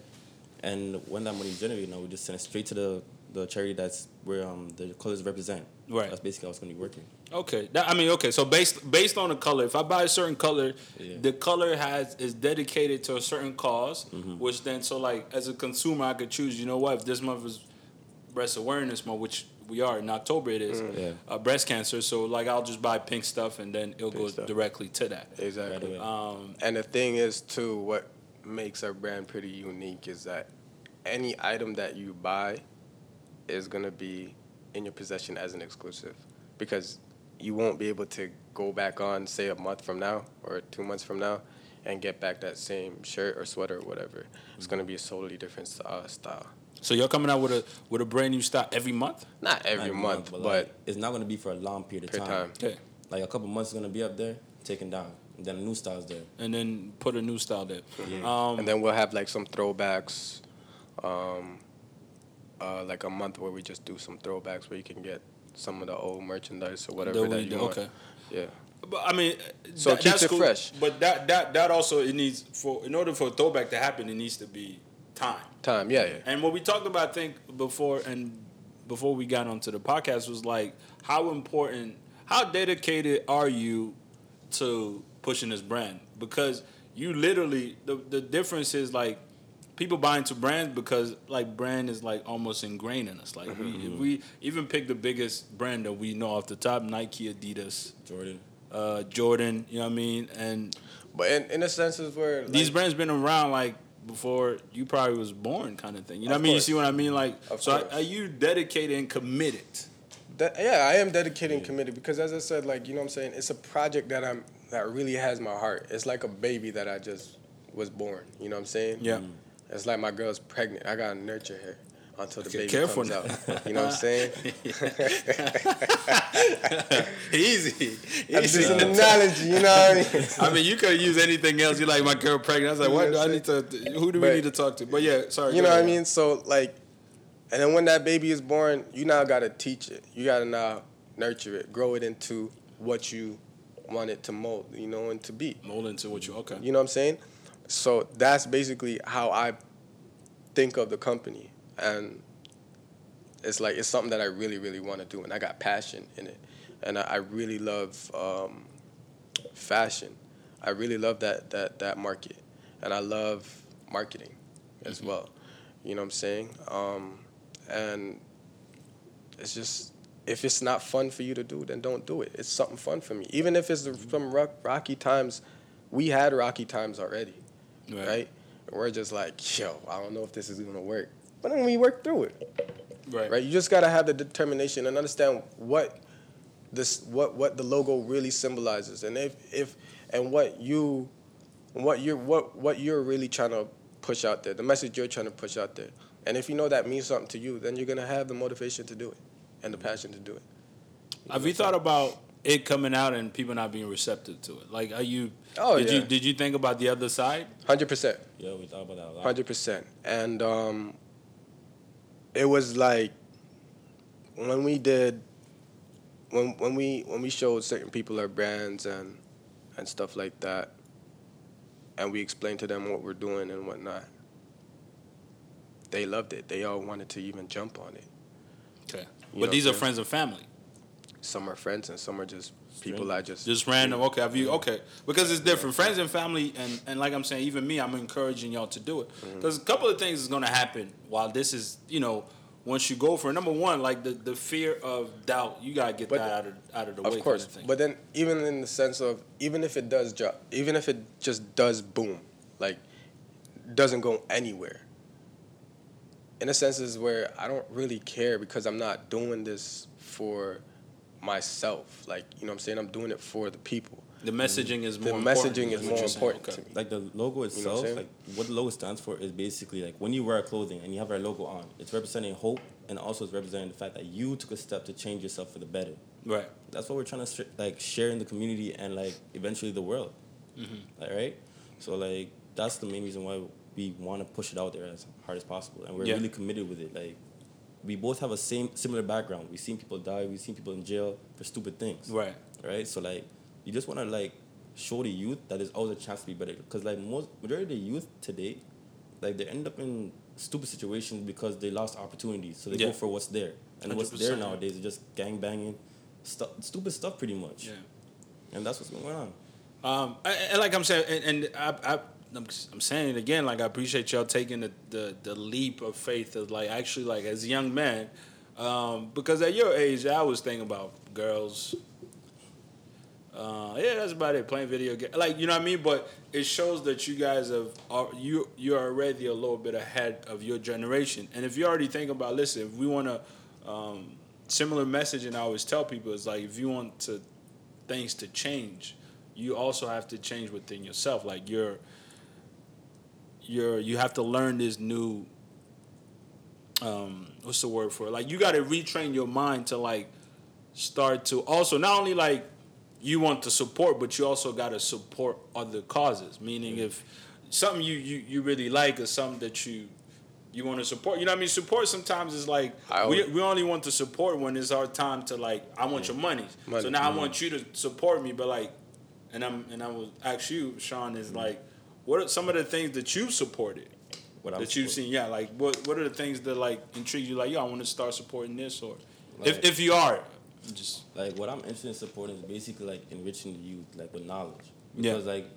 and when that money is generated, now we just send it straight to the the charity that's where um the colors represent. Right. That's basically how it's going to be working. Okay, that, I mean, okay. So based based on the color, if I buy a certain color, Yeah. the color has is dedicated to a certain because Mm-hmm. which then so like as a consumer, I could choose. You know what? If this month is breast awareness month, which we are in October, it is Yeah. uh, breast cancer. So like I'll just buy pink stuff and then it'll go stuff. directly to that. Exactly. Um, And the thing is, too, what makes our brand pretty unique is that any item that you buy is gonna be in your possession as an exclusive, because you won't be able to go back on, say, a month from now or two months from now, and get back that same shirt or sweater or whatever. It's gonna be a totally different uh, style. so you're coming out with a with a brand new style every month. Not every, Not month, but, like, it's not going to be for a long period of per time. time. Okay, Like a couple months is going to be up there, taken down. And then a new style's there. and then put a new style there. Yeah. Um, and then we'll have like some throwbacks, um, uh, like a month where we just do some throwbacks where you can get some of the old merchandise or whatever that that you do- want. okay. Yeah. But I mean, So it keeps that's it fresh. But that that that also it needs for in order for a throwback to happen, it needs to be time. Time. Yeah. Yeah. And what we talked about, I think, before and before we got onto the podcast was like how important, how dedicated are you to pushing this brand? Because you literally the the difference is like people buy into brands because like brand is like almost ingrained in us. Like we, if we even pick the biggest brand that we know off the top, Nike, Adidas, Jordan. uh, Jordan. You know what I mean? And But in, in a sense, is where these brands been around like before you probably was born, kind of thing. You know what I mean? You see what I mean? Like, Of so course. are you dedicated and committed? That, yeah, I am dedicated and committed because, as I said, like you know, what I'm saying it's a project that I'm that really has my heart. It's like a baby that I just was born. You know what I'm saying? Yeah. It's like my girl's pregnant. I gotta nurture her until the Okay, baby careful comes now. out. You know what I'm saying? Easy. Easy. just an analogy. You know what I mean? I mean, you could use anything else. You're like my girl pregnant. I was like, what do I need to? Who do we need to talk to? But yeah, sorry. You know what I mean? So like, and then when that baby is born, you now gotta teach it. You gotta now nurture it, grow it into what you want it to mold. You know, and to be. Mold into what you okay. You know what I'm saying? So that's basically how I think of the company, and it's like it's something that I really, really want to do, and I got passion in it, and I, I really love um, fashion. I really love that that that market, and I love marketing as well. You know what I'm saying? Um, and it's just if it's not fun for you to do, then don't do it. It's something fun for me, even if it's from rock, rocky times. We had rocky times already, Right. right? We're just like, yo, I don't know if this is gonna work, but then we work through it Right. right? You just gotta have the determination and understand what this what what the logo really symbolizes, and if if and what you what you're what what you're really trying to push out there, the message you're trying to push out there, and if you know that means something to you, then you're gonna have the motivation to do it and the passion to do it. Have you thought about it coming out and people not being receptive to it? Like, are you? Oh, did yeah. you did you think about the other side? Hundred percent. Yeah, we thought about that a lot. Hundred percent. And um, it was like when we did when when we when we showed certain people our brands and and stuff like that, and we explained to them what we're doing and whatnot. They loved it. They all wanted to even jump on it. Okay. You but these are friends and family. Some are friends and some are just people I just Just random. Okay, have you? Okay, because it's different. Friends and family, and and like I'm saying, even me, I'm encouraging y'all to do it Mm-hmm. because a couple of things is gonna happen while this is, you know, once you go for it. Number one, like the the fear of doubt, you gotta get But- that out of out of the Of way. course, kind of but then even in the sense of even if it does drop, even if it just does boom, like doesn't go anywhere, in a sense, is where I don't really care because I'm not doing this for myself. Like you know, what I'm saying I'm doing it for the people. The messaging is The more. messaging important, is more important Okay. to me. like the logo itself, saying? like what the logo stands for is basically like when you wear clothing and you have our logo on, it's representing hope and also it's representing the fact that you took a step to change yourself for the better. Right. That's what we're trying to sh- like share in the community and like eventually the world. Mm-hmm. Like right, so like that's the main reason why we want to push it out there as hard as possible, and we're Yeah. really committed with it. Like we both have a same similar background. We've seen people die. We've seen people in jail for stupid things Right. right? So like, you just want to like show the youth that there's always a chance to be better. Because like most majority of the youth today, like they end up in stupid situations because they lost opportunities. So they Yeah. go for what's there, and what's there nowadays is just gang banging, stuff, stupid stuff, pretty much. Yeah. And that's what's going on. Um, and, and like I'm saying, and, and I, I, I'm, I'm saying it again. Like I appreciate y'all taking the, the, the leap of faith of like actually like as young man, um, because at your age I was thinking about girls. Uh, yeah, that's about it. Playing video game, like you know what I mean. But it shows that you guys have are you you're already a little bit ahead of your generation. And if you already think about, listen, if we want to, um, similar message, and I always tell people is like if you want to things to change, you also have to change within yourself. Like you're you're you have to learn this new um what's the word for it? Like you gotta retrain your mind to like start to also not only like you want to support, but you also gotta support other causes. Meaning if something you, you, you really like or something that you you want to support. You know what I mean? Support sometimes is like we, we only want to support when it's our time to like I want your money. Money. So now I want you to support me, but like and I'm and I will ask you, Sean, is like what are some of the things that you've supported? What I'm that you've seen, yeah. Like, what what are the things that like intrigue you? Like, yo, I want to start supporting this, or if Like- if you are, just Like what I'm interested in supporting is basically like enriching the youth, like with knowledge. Yeah. Because like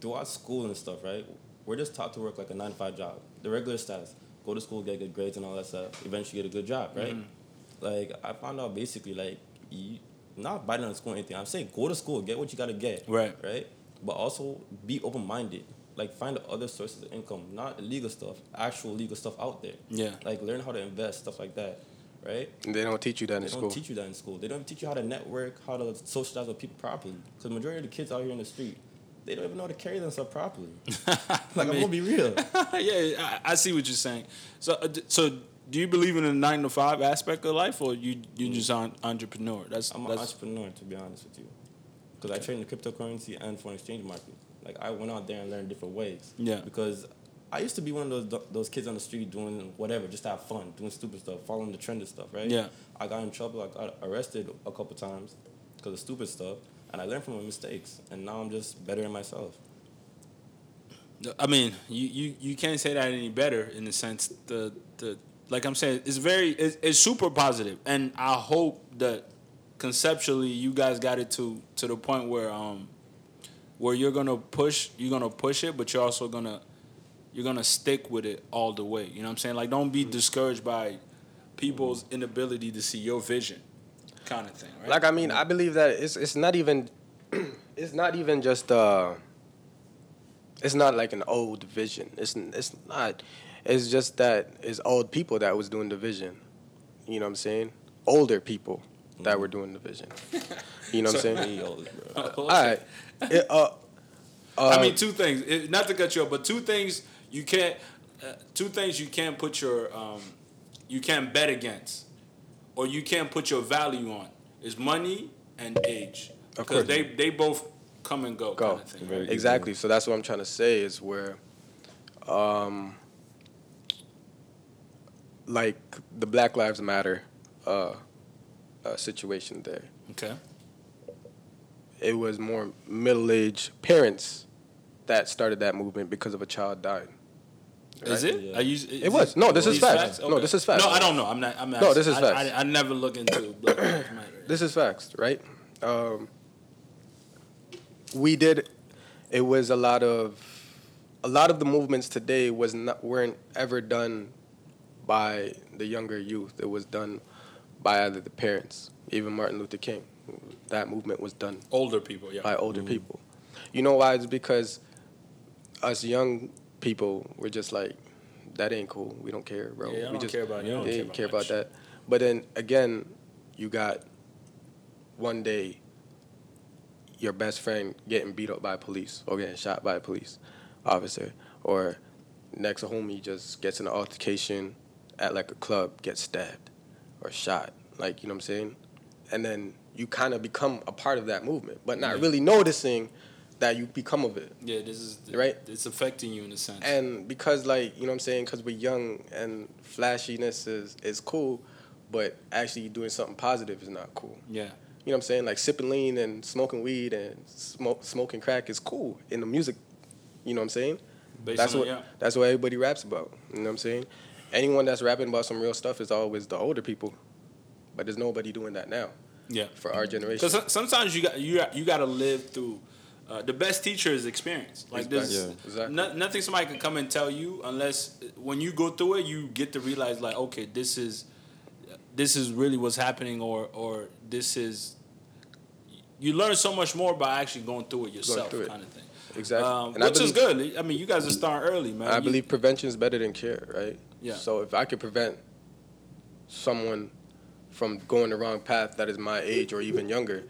throughout school and stuff, right? We're just taught to work like a nine to five job. The regular status. Go to school, get good grades and all that stuff. Eventually get a good job, right? Mm-hmm. Like I found out basically like you, not biting on school or anything. I'm saying go to school, get what you gotta get. Right. Right? But also be open minded. Like find other sources of income, not illegal stuff, actual legal stuff out there. Yeah. Like learn how to invest, stuff like that. Right? They don't teach you that in They school. They don't teach you that in school. They don't teach you how to network, how to socialize with people properly. Because the majority of the kids out here in the street, they don't even know how to carry themselves properly. like I'm gonna be real. yeah, I, I see what you're saying. So uh, d- so do you believe in the nine to five aspect of life, or you you just an entrepreneur? That's I'm an entrepreneur to be honest with you, because I trade in the cryptocurrency and foreign exchange market. Like I went out there and learned different ways. Yeah. Because I used to be one of those those kids on the street doing whatever, just to have fun, doing stupid stuff, following the trend and stuff, right? Yeah. I got in trouble. I got arrested a couple times because of stupid stuff, and I learned from my mistakes, and now I'm just better in myself. I mean, you, you, you can't say that any better in the sense the the like I'm saying it's very it's, it's super positive, and I hope that conceptually you guys got it to to the point where um where you're gonna push you're gonna push it, but you're also gonna you're gonna stick with it all the way. You know what I'm saying? Like don't be discouraged by people's inability to see your vision, kind of thing, right? Like I mean, I believe that it's it's not even it's not even just uh it's not like an old vision. It's it's not. It's just that it's old people that was doing the vision. You know what I'm saying? Older people that were doing the vision. You know what I'm saying? Way older, bro. All right. It, uh, uh, I mean, two things. It, not to cut you off, but two things you can't. Uh, two things you can't put your um, you can't bet against, or you can't put your value on is money and age because they they both come and go, go kind of thing. Right? exactly. So that's what I'm trying to say is where, um, like the Black Lives Matter uh, uh, situation there. Okay. It was more middle-aged parents that started that movement because of a child died. Is it? Yeah. Are you, is It was. No, this is these facts. No, this is facts. No, I don't know. I'm not. I'm not. No, this is I, facts. I, I never look into Black Lives Matter. This is facts, right? Um, we did. It was a lot of, a lot of the movements today was not weren't ever done by the younger youth. It was done by either the parents, even Martin Luther King. That movement was done older people. Yeah. by older mm-hmm. people. You know why? It's because us young people were just like, that ain't cool. We don't care, bro. Yeah, we don't care about- you don't yeah, care about care that about that. But then again, you got one day your best friend getting beat up by police or getting shot by a police officer, or next a homie just gets in an altercation at like a club, gets stabbed or shot. Like you know what I'm saying, and then you kind of become a part of that movement, but not Yeah. really noticing that you become of it. Yeah, this is Right. It's affecting you in a sense. And because like you know what I'm saying, because we're young and flashiness is is cool, but actually doing something positive is not cool. yeah, You know what I'm saying? Like sipping lean and smoking weed and smoke smoking crack is cool in the music. You know what I'm saying? based that's what yeah. that's what everybody raps about. You know what I'm saying? Anyone that's rapping about some real stuff is always the older people, but there's nobody doing that now Yeah, for our generation. because sometimes you got you you got to live through. Uh, the best teacher is experience. Like this, Yeah. Exactly. no, nothing somebody can come and tell you unless when you go through it, you get to realize like, okay, this is this is really what's happening, or or this is. You learn so much more by actually going through it yourself, through it. kind of thing. Exactly. Um, And I which is good. I mean, you guys are starting early, man. I You- believe prevention is better than cure, right? Yeah. So if I could prevent someone from going the wrong path that is my age or even younger,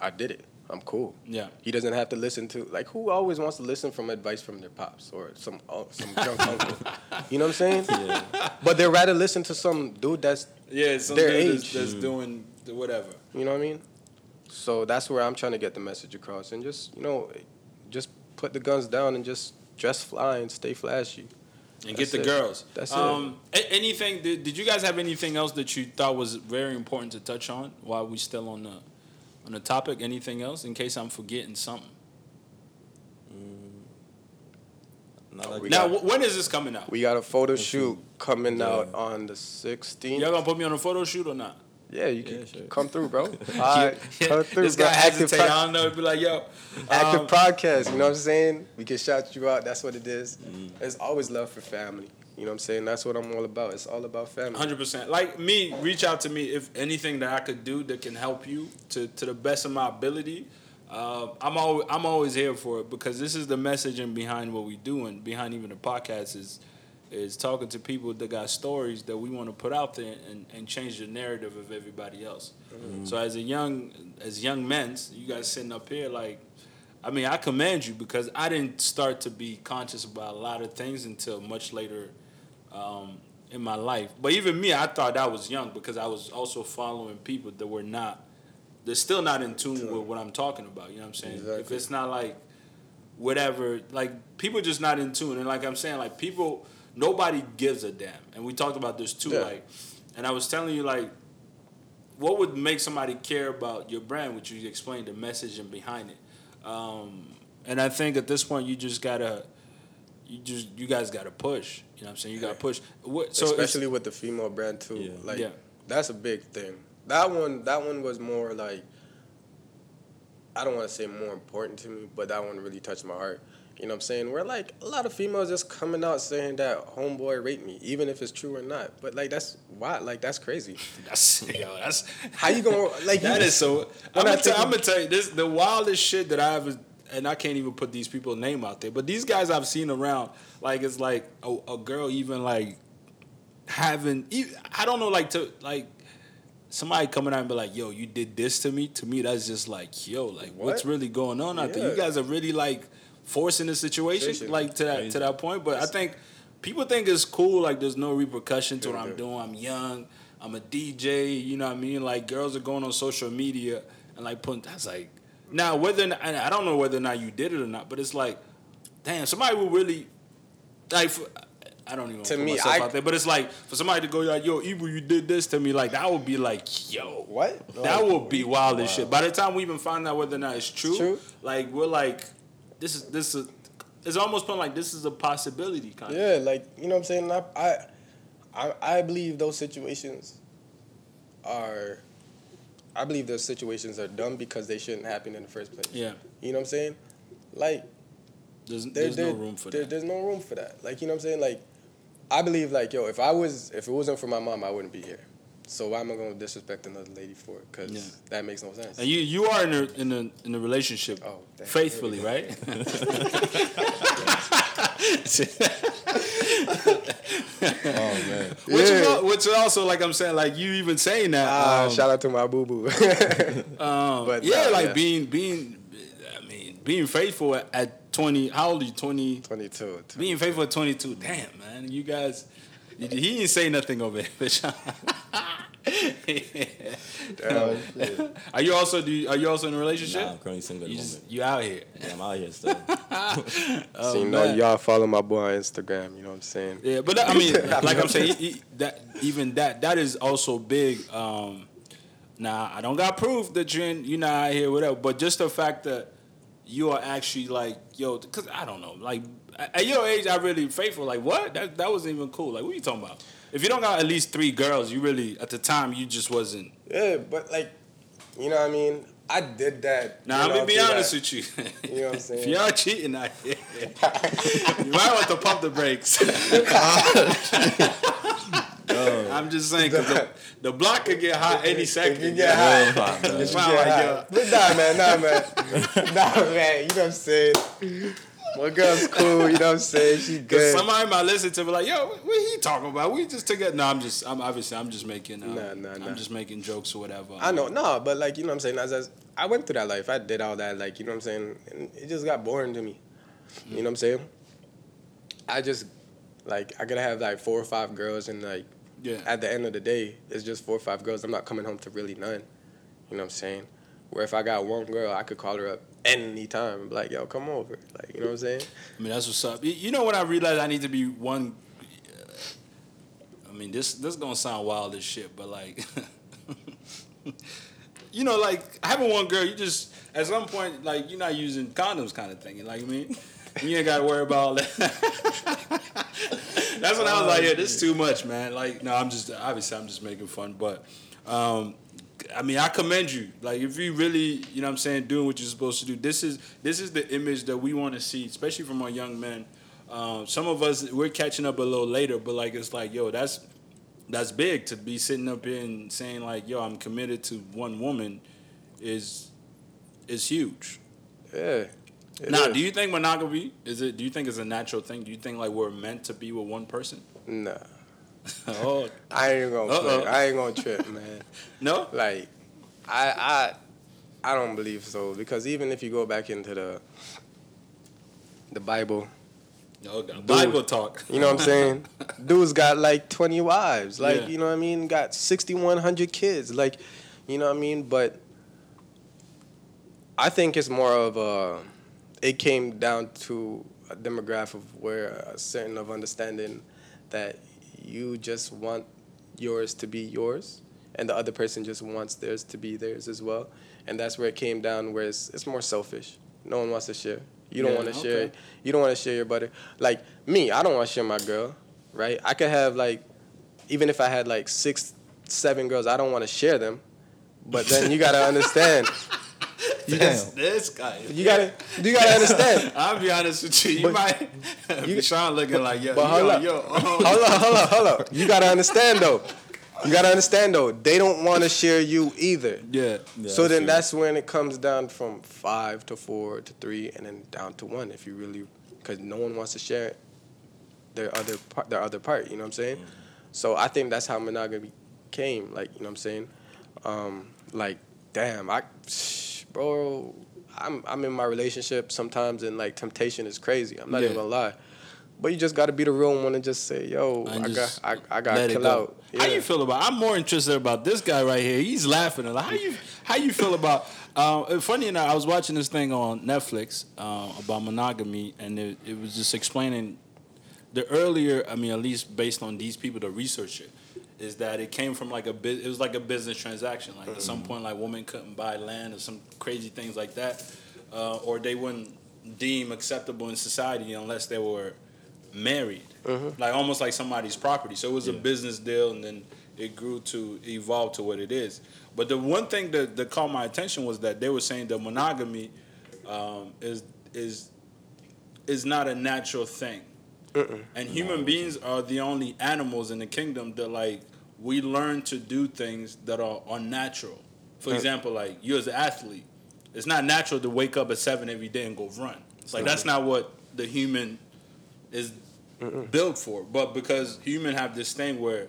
I did it. I'm cool. Yeah. He doesn't have to listen to like who always wants to listen from advice from their pops or some uh, some drunk uncle. You know what I'm saying? Yeah. But they'd rather listen to some dude that's Yeah, some their dude age. that's doing whatever. you know what I mean? So that's where I'm trying to get the message across and just, you know, just put the guns down and just dress fly and stay flashy. And That's get the it. girls. That's it. um, a- anything? Did, did you guys have anything else that you thought was very important to touch on while we still on the on the topic? Anything else in case I'm forgetting something? Not like We now, got- when is this coming out? We got a photo shoot coming Yeah. out on the 16th. Y'all gonna put me on a photo shoot or not? Yeah, you can Yeah, sure. come through, bro. Right, come through. this guy Active, hesitate. pro- I don't know. Be like, yo, active um, podcast. You know what I'm saying? We can shout you out. That's what it is. Mm. There's always love for family. You know what I'm saying? That's what I'm all about. It's all about family. Hundred percent. Like me, reach out to me if anything that I could do that can help you to to the best of my ability. Uh, I'm always I'm always here for it because this is the messaging behind what we do and behind even the podcast is is talking to people that got stories that we want to put out there and, and change the narrative of everybody else. So as a young as young men, you guys sitting up here like I mean, I commend you because I didn't start to be conscious about a lot of things until much later um, in my life. But even me, I thought I was young because I was also following people that were not, they're still not in tune with what I'm talking about. You know what I'm saying? If it's not like whatever, like people just not in tune. And like I'm saying, like people, nobody gives a damn. And we talked about this too. Yeah. Like, and I was telling you, like, what would make somebody care about your brand, which you explained the messaging behind it. Um, and I think at this point, you just gotta, you just, you guys gotta push. You know what I'm saying? You gotta push. What, so Especially with the female brand too. Yeah. Like Yeah. that's a big thing. That one that one was more like I don't want to say more important to me, but that one really touched my heart. You know what I'm saying? We're like a lot of females just coming out saying that homeboy raped me, even if it's true or not. But like that's why like that's crazy. That's yo, that's How you gonna like that you, is so. I'm gonna, think- I'm gonna tell you this: the wildest shit that I ever, and I can't even put these people's name out there, but these guys I've seen around, like it's like a, a girl even like having, I don't know, like to like somebody coming out and be like, "Yo, you did this to me." To me, that's just like, "Yo, like what's really going on out there?" You guys are really like forcing the situation, Situation. like to that to that point. But I think people think it's cool, like there's no repercussion to what I'm doing. I'm young. I'm a DJ. You know what I mean? Like girls are going on social media and like putting. That's like now whether or not, and I don't know whether or not you did it or not, but it's like, damn, somebody would really like. For, I don't even To put me, myself I- out there, but it's like for somebody to go like, "Yo, Evil, you did this to me," like that would be like, "Yo, what? that would be wild as shit." By the time we even find out whether or not it's true, True. like we're like, "This is this is." It's almost been like this is a possibility, kind of. Yeah, like you know what I'm saying. I, I, I, I believe those situations are. I believe those situations are dumb because they shouldn't happen in the first place. Yeah, You know what I'm saying? Like there's, there, there's there- no room for there- that. There's no room for that. Like you know what I'm saying? Like I believe like yo, if I was if it wasn't for my mom, I wouldn't be here. So why am I gonna disrespect another lady for it? Because Yeah. that makes no sense. And you you are in a in a in a relationship Oh, damn. faithfully, right? Oh man. Which Yeah. al- which is also like I'm saying, like you even saying that. Ah, um, shout out to my boo boo. um, but yeah, nah, like yeah. being being, I mean, being faithful at, at 20. How old are you? 20. 22. Being faithful at 22. Damn, man, you guys. He didn't say nothing over here, Sean. Oh, are you also do you, are you also in a relationship? Nah, I'm currently single you just you out here. Yeah, I'm out here still. Oh, so you know, man. y'all follow my boy on Instagram. You know what I'm saying? Yeah, but that, I mean, like I'm saying, he- he- that even that that is also big. Um, now I don't got proof that you're in, you're not out here, whatever. But just the fact that you are actually like, yo, because I don't know, like at at your age, I really faithful. Like what? That that wasn't even cool. Like what are you talking about? If you don't got at least three girls, you really at the time you just wasn't. Yeah, but like, you know what I mean? I did that. Now you I'm gonna be honest that- with you. You know what I'm saying? if y'all cheating out here, you might want to pump the brakes. I'm just saying, 'cause the, the block could get hot any second. can get hot. Fuck, man. It's Yeah, not like, yo, But nah, man, nah, man, nah, man. You know what I'm saying? My girl's cool. You know what I'm saying? She good. somebody might listen to me like, yo, what, he talking about? We just took it. No, I'm just, I'm obviously, I'm just making, uh, Nah, nah, nah. I'm just making jokes or whatever. I know, no, but like you know what I'm saying. As, as I went through that life, I did all that. Like you know what I'm saying, and it just got boring to me. You know what I'm saying? I just like I gotta have like four or five girls, and like Yeah. at the end of the day, it's just four or five girls. I'm not coming home to really none. You know what I'm saying? Where if I got one girl, I could call her up anytime like, yo, come over. Like, you know what I'm saying? I mean, that's what's up. You- know what I realized I need to be one. I mean, this this gonna sound wild as shit, but like, you know, like having one girl, you just at some point like you're not using condoms, kind of thing. Like I mean, you ain't got to worry about that. That's when I was like, yeah, this is too much, man. Like, no, I'm just obviously I'm just making fun, but. um I mean, I commend you. Like, if you really, you know, what I'm saying, doing what you're supposed to do. This is this is the image that we want to see, especially from our young men. Um, some of us we're catching up a little later, but like it's like, yo, that's that's big to be sitting up here and saying like, yo, I'm committed to one woman, is is huge. Yeah. Now, is. do you think monogamy is it? Do you think it's a natural thing? Do you think like we're meant to be with one person? Nah. Oh I ain't gonna Uh-oh. play. I ain't gonna trip, man. no, Like, I I I don't believe so because even if you go back into the the Bible, no, Bible talk. you know what I'm saying? Dude's got like 20 wives, like Yeah. you know what I mean. Got 6,100 kids, like you know what I mean. But I think it's more of a. It came down to a demographic of where a certain of understanding that you just want yours to be yours, and the other person just wants theirs to be theirs as well, and that's where it came down. Where it's, it's more selfish. No one wants to share. You don't Yeah, want to share. You don't want to share your butter. Like me, I don't want to share my girl. Right? I could have like, even if I had like six, seven girls, I don't want to share them. But then you gotta understand. Just, This guy. you gotta you gotta understand. I'll be honest with you. You But- might you- be Sean looking like yo, but yo, hold up. yo. hold up, hold up, hold up. You gotta understand though. You gotta understand though. They don't want to share you either. Yeah. Yeah, so then true. that's when it comes down from five to four to three, and then down to one. If you really, because no one wants to share their other part, their other part. You know what I'm saying? So I think that's how monogamy came. Like you know what I'm saying? Um, like damn, I, bro, I'm I'm in my relationship sometimes, and like temptation is crazy. I'm not Yeah. even gonna lie. But you just got to be the real one and just say, "Yo, And I got, I, I got kill go. out." How you feel about? I'm more interested about this guy right here. He's laughing. Like, how you how you feel about? Um, funny enough, I was watching this thing on Netflix uh, about monogamy, and it, it was just explaining the earlier. I mean, at least based on these people that research it, is that it came from like a bit. It was like a business transaction. Like at some point, like women couldn't buy land or some crazy things like that, uh, or they wouldn't deem acceptable in society unless they were married, like almost like somebody's property. So it was a business deal, and then it grew to evolve to what it is. But the one thing that, that caught my attention was that they were saying that monogamy um, is is is not a natural thing, and human beings are the only animals in the kingdom that like we learn to do things that are unnatural. For example, like you as an athlete, it's not natural to wake up at seven every day and go run. It's like that's not what the human is built for. But because human have this thing where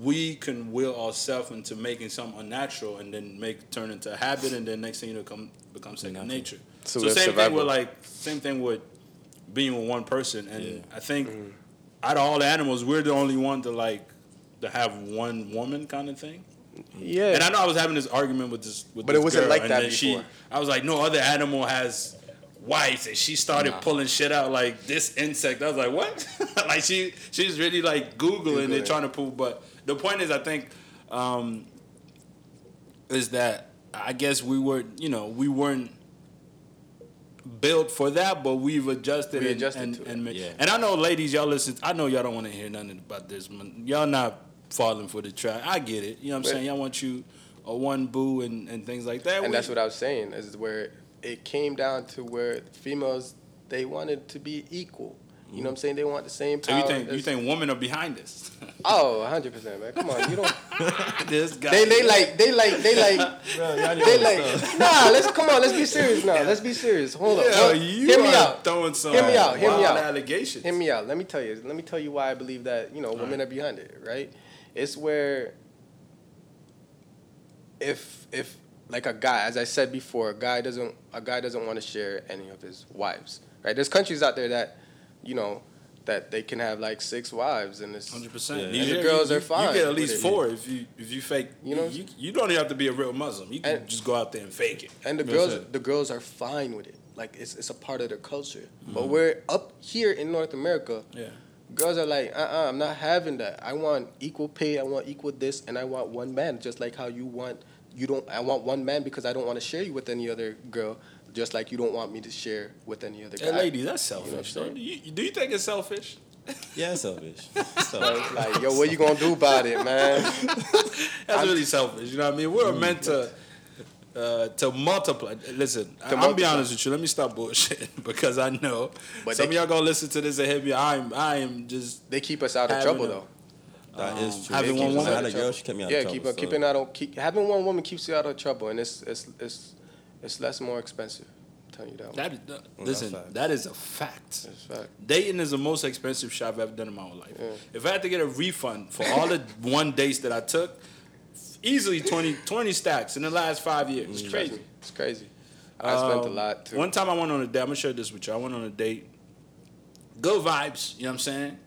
we can will ourselves into making something unnatural and then make turn into a habit and then next thing you know come become second nature. So So, same thing with like same thing with being with one person and Yeah. I think out of all the animals we're the only one to like to have one woman kind of thing. Yeah. And I know I was having this argument with this, with But this it wasn't girl, like that then she, before. I was like, no other animal has wives, and she started pulling shit out like this insect. I was like, what? like she, she's really like googling, Googling. and trying to prove. But the point is, I think, um, is that I guess we were, you know, we weren't built for that, but we've adjusted, We and, adjusted and, to it. and, Yeah. and I know, ladies, y'all listen. I know y'all don't want to hear nothing about this. Man. Y'all not falling for the trap. I get it. You know what I'm But- saying? Y'all want you a one boo and, and things like that. and We- that's what I was saying is where it came down to where females they wanted to be equal. You know what I'm saying? They want the same So power. you think you think women are behind this? Oh, 100 percent, man. Come on, you don't. this guy. They they like they like they like Bro, they like. Nah, let's come on. Let's be serious now. Let's be serious. Hold up. Yeah, Hold- you hear me are out. throwing some Hear me out, hear me wild out. allegations. Hear me out. Let me tell you. Let me tell you why I believe that you know women are behind it. Right? It's where if if like a guy, as I said before, a guy doesn't a guy doesn't want to share any of his wives. Right? There's countries out there that you know that they can have like six wives and it's Hundred percent. Yeah. And the girls are fine You get at least four if you if you fake. You You know? know, you, you don't even have to be a real Muslim. You can And- just go out there and fake it. and the That's girls the girls are fine with it. Like it's it's a part of their culture. Mm-hmm. But we're up here in North America. Yeah. Girls are like, uh, uh-uh, I'm not having that. I want equal pay. I want equal this, and I want one man, just like how you want. You don't. I want one man because I don't want to share you with any other girl, just like you don't want me to share with any other Hey, guy. ladies, that's You know selfish. do, you, do you think it's selfish? Yeah, it's selfish. It's So selfish. like, yo, what you gonna do about it, man? That's really selfish. You know what I mean? We're meant to uh, to multiply. Listen, I, I'm be honest with you. Let me stop bullshitting because I know But some they- of y'all gonna listen to this and hit me. I'm I am just They keep us out of trouble a- though. That is true. having one woman- out of girl, she kept me out yeah, of trouble. keep so- keeping out of keep having one woman keeps you out of trouble, and it's it's it's it's less more expensive. I'm telling you that. one. that. is- uh, listen, fact. that is a fact. That's a fact. Dating is the most expensive shit I've ever done in my whole life. Yeah. If I had to get a refund for all the one dates that I took, easily 20, 20 stacks in the last five years. It's crazy. It's crazy. I spent a Um, lot too. One time I went on a date. I'm gonna share this with you. I went on a date. Good vibes. You know what I'm saying?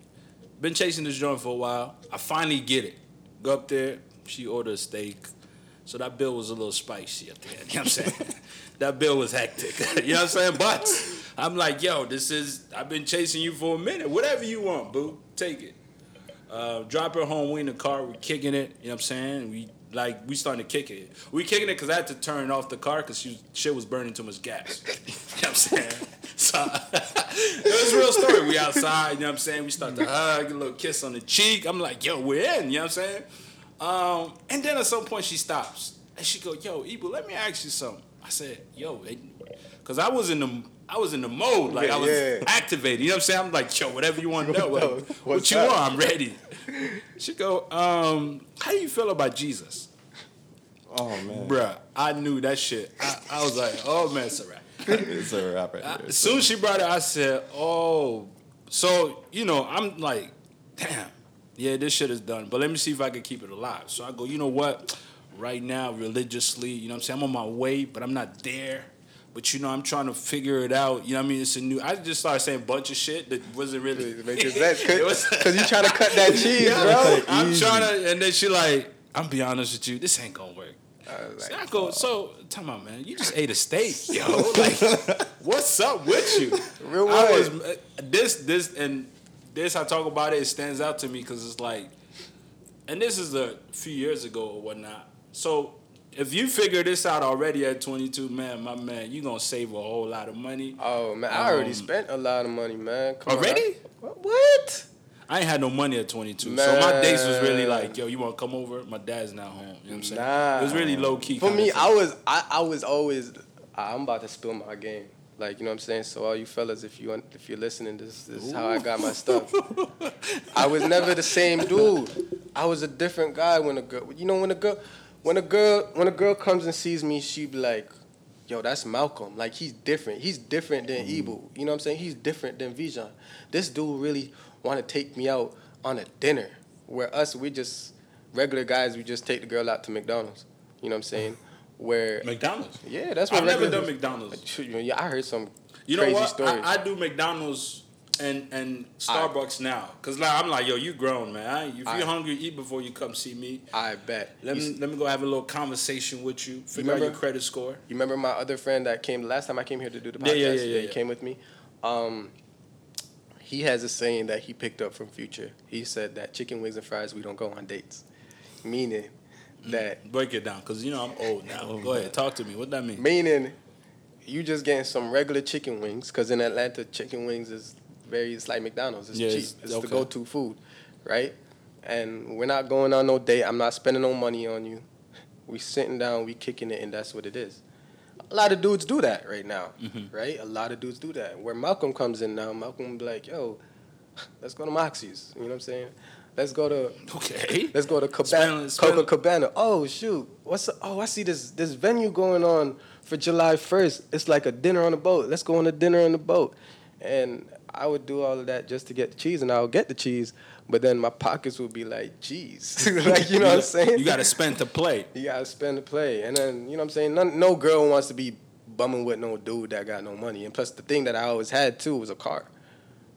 Been chasing this joint for a while. I finally get it. Go up there. She ordered a steak. So that bill was a little spicy at the end. You know what I'm saying? that bill was hectic. you know what I'm saying? But I'm like, yo, this is. I've been chasing you for a minute. Whatever you want, boo. Take it. Uh, drop her home. We in the car. We kicking it. You know what I'm saying? We like we starting to kick it. We kicking it because I had to turn off the car because shit was burning too much gas. you know what I'm saying? So it was a real story. We outside. You know what I'm saying? We start to hug, a little kiss on the cheek. I'm like, yo, we're in. You know what I'm saying? Um, and then at some point she stops and she go, yo, Ibu, let me ask you something. I said, yo, because I was in the I was in the mode, like I was Yeah. activated. You know what I'm saying? I'm like, yo, whatever you want to know, what, what you want, I'm ready. She go, um, how do you feel about Jesus? Oh man, Bruh, I knew that shit. I, I was like, oh man, it's a wrap. it's a rap right As soon as she brought it, I said, "Oh, so you know." I'm like, "Damn, yeah, this shit is done." But let me see if I can keep it alive. So I go, "You know what? Right now, religiously, you know, what I'm saying I'm on my way, but I'm not there. But you know, I'm trying to figure it out. You know, what I mean, it's a new. I just started saying a bunch of shit that wasn't really It makes sense It was- because you trying to cut that cheese, Yeah, bro. I'm Easy. trying to, and then she like, I'm be honest with you, this ain't gonna work. I was So I go, so tell me, man, you just ate a steak, yo. Like, what's up with you? Real I was this, this, and this. I talk about it. It stands out to me because it's like, and this is a few years ago or whatnot. So if you figure this out already at 22, man, my man, you gonna save a whole lot of money. Oh man, I already Um, spent a lot of money, man. Come Already? I- what? what? I ain't had no money at 22, so my dates was really like, yo, you want to come over? My dad's not home. You know what I'm saying? Nah. It was really low key. For me, I was I, I was always I'm about to spill my game. Like you know what I'm saying. So all you fellas, if you if you're listening, this, this is how I got my stuff. I was never the same dude. I was a different guy when a girl. You know when a girl when a girl when a girl comes and sees me, she be like, "Yo, that's Malcolm. Like he's different. He's different than mm. Ibu. You know what I'm saying? He's different than Vijan. This dude really want to take me out on a dinner. Where us, we just regular guys, we just take the girl out to McDonald's. You know what I'm saying? Where McDonald's. yeah, that's what I've never done McDonald's. Yeah, I heard some You know what? stories. I, I do McDonald's and and Starbucks now, cause like I'm like, yo, you grown man. If you're I- hungry, eat before you come see me. I bet. Let You me let me go have a little conversation with you. Figure out remember- your credit score. You remember my other friend that came last time I came here to do the podcast? Yeah, yeah, yeah, yeah, he came with me. Um, he has a saying that he picked up from Future. He said that chicken wings and fries we don't go on dates, meaning that Break it down, cause you know I'm old now. Go ahead, talk to me. What that mean? meaning you just getting some regular chicken wings because in Atlanta chicken wings is very it's like McDonald's. It's Yeah, cheap. it's- It's okay. the go-to food, right? And we're not going on no date. I'm not spending no money on you. We sitting down, we kicking it, and that's what it is. A lot of dudes do that right now, Mm-hmm. right? A lot of dudes do that. Where Malcolm comes in now, Malcolm be like, "Yo, let's go to Moxie's." You know what I'm saying? Let's go to Okay. Let's go to Cabana, Coca Cabana. Oh shoot! What's the, oh I see this this venue going on for July first. It's like a dinner on the boat. Let's go on a dinner on the boat. And I would do all of that just to get the cheese, and I would get the cheese, but then my pockets would be like, "Jeez," like you know what I'm saying? You got to spend to play. you gotta spend to play, and then you know what I'm saying. None, no girl wants to be bumming with no dude that got no money. And plus, the thing that I always had too was a car.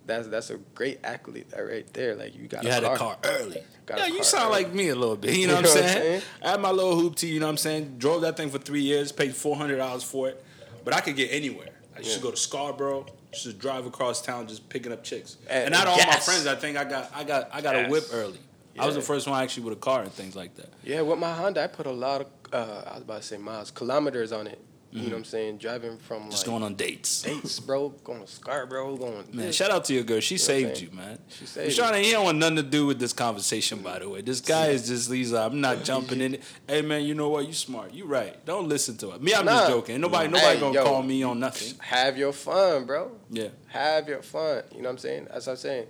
That's that's a great accolade right there. Like you got You a had car. a car early. Got yeah, you sound early. like me a little bit. You know, You what I'm know what I'm saying? I had my little hoop tee. You know what I'm saying? Drove that thing for three years, paid four hundred dollars for it, but I could get anywhere. I used to go to Scarborough, just drive across town, just picking up chicks. And- And, out of all my friends, I think I got I got I got a whip early. I was the first one actually with a car and things like that. Yeah, with my Honda, I put a lot of uh, I was about to say miles, kilometers on it. You know what I'm saying? Driving from Mm-hmm. Just like going on dates. dates, bro, going to Scarborough, going. Man, this. shout out to your girl. She know saved you, man. She saved Shauna, he don't want nothing to do with this conversation, by the way. This guy is just, he's like, I'm not jumping in it. Hey, man, you know what? You smart. You right. Don't listen to it. Me, I'm just joking. Nobody, nobody Hey, gonna yo. call me on nothing. Have your fun, bro. Yeah. Have your fun. You know what I'm saying? As I'm saying,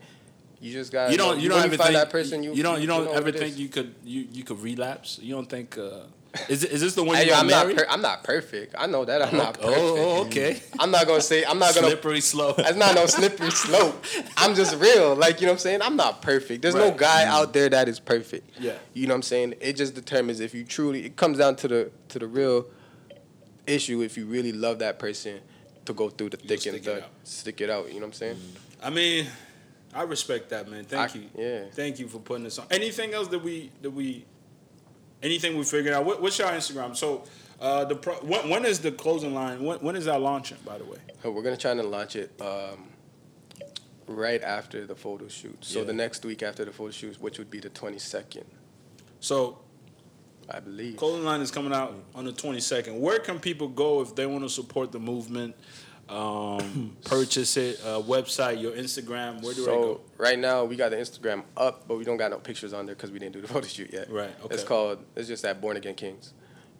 you just got. You don't, you don't when ever find think that person. You, you don't, you don't know ever think you could, you, you could relapse. You don't think, uh, is, it, is this the one Hey, you yo, got I'm not. Per- I'm not perfect. I know that I'm oh, not perfect. oh, oh, okay. I'm not gonna say. I'm not gonna. Slippery slope. That's not no slippery slope. I'm just real. Like, you know what I'm saying? I'm not perfect. There's no Right. guy mm. out there that is perfect. Yeah. You know what I'm saying? It just determines if you truly it comes down to the to the real issue if you really love that person to go through the thick and stick it the stick it out, you know what I'm saying? Mm. I mean, I respect that, man. Thank I- you. yeah. Thank you for putting this on. Anything else that we that we anything we figured out? What, what's your Instagram? So uh, the pro, when, when is the closing line? When, when is that launching? By the way. So we're gonna try to launch it um, right after the photo shoot. So Yeah. the next week after the photo shoot, which would be the 22nd, So I believe. closing line is coming out on the twenty second. Where can people go if they want to support the movement? Um, purchase it. Uh, website, your Instagram. Where do I So go? right now we got the Instagram up, but we don't got no pictures on there because we didn't do the photo shoot yet. Right, Okay. It's called. It's just at Born Again Kings.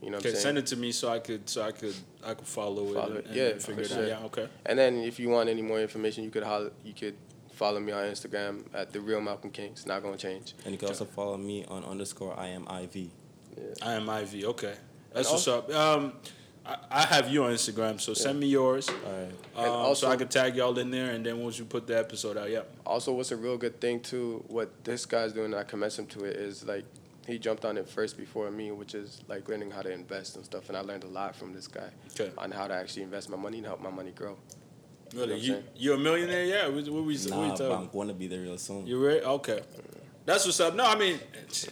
You know Okay, send it to me so I could so I could I could follow, Follow it it. and, Yeah, and figure for it sure. out. Yeah, okay. And then if you want any more information, you could holler, you could follow me on Instagram at the real Malcolm King. It's not gonna change. And you can also follow me on underscore I am IV. I am IV. Okay, that's And what's up. Um, I, I have you on Instagram, so send me yours. All right. Um, also- so I can tag y'all in there, and then once you put the episode out, yep. Also, what's a real good thing too? What this guy's doing, I commend him to it, is like he jumped on it first before me, which is like learning how to invest and stuff. And I learned a lot from this guy Okay. on how to actually invest my money and help my money grow. Really, what I'm you saying? you're a millionaire? Yeah. What, what we what we Nah, but talking? I'm going to be there real soon. You ready? Okay. That's what's up. No, I mean,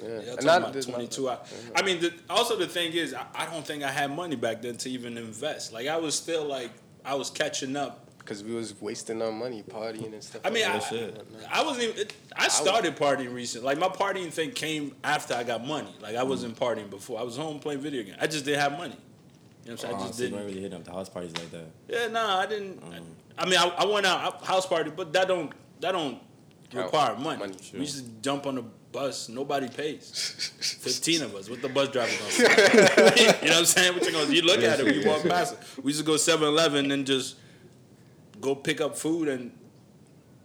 Yeah. talking not about 22. I, I mean, the, also the thing is, I, I don't think I had money back then to even invest. Like I was still like I was catching up. Because we was wasting our money partying and stuff. I mean, I, like shit. I wasn't even. It, I started partying recently. Like my partying thing came after I got money. Like I wasn't partying before. I was home playing video games. I just didn't have money. You know what I'm saying? I Oh, just so you didn't. weren't really hitting up the house parties like that. Yeah, nah, I didn't. I mm. mean, I, I went out I- house party, but that don't that don't require money. money, We used to jump on the bus. Nobody pays. Fifteen of us. What the bus driver gonna say? you know what I'm saying? What you gonna? You look at it. We walk past it. We just go 7-Eleven and just go pick up food and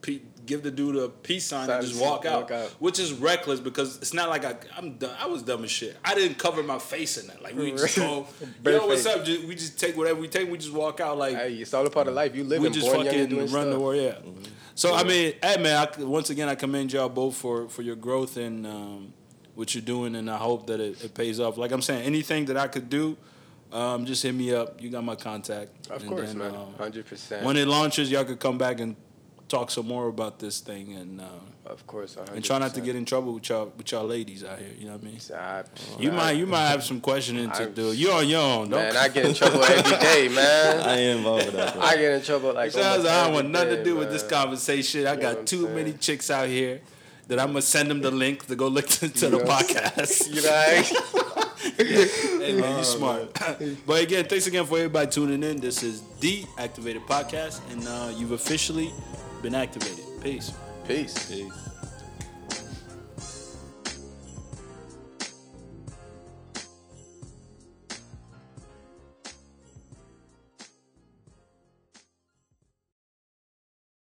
pe- give the dude a peace sign and just walk out, walk out. which is reckless because it's not like I, I'm done. I was dumb as shit. I didn't cover my face in that. Like we just go, Bare yo, what's face. up? We just take whatever we take. We just walk out like Hey, it's all a part of life. You live we in just born young and fucking doing run the stuff. war. Yeah. So I mean, hey man, I, once again I commend y'all both for for your growth and um, what you're doing, and I hope that it, it pays off. Like I'm saying, anything that I could do, um, just hit me up. You got my contact. Of And course, then, man. um, Hundred percent. when it launches, y'all could come back and talk some more about this thing, and uh, Of course. 100%. and try not to get in trouble with y'all with y'all ladies out here. You know what I mean? I, You might you might have some questioning to I'm- do. You're on your own. Don't Man, I get in trouble every day, man. I ain't involved with that. Bro. I get in trouble like. Sounds almost like I don't want every nothing to day, do with this conversation. I You got too saying? many chicks out here that I'm gonna send them the link to go look to, to the know? podcast. You know, hey man, you smart. but again, thanks again for everybody tuning in. This is the Activated Podcast, and uh, you've officially been activated. Peace. peace. Peace.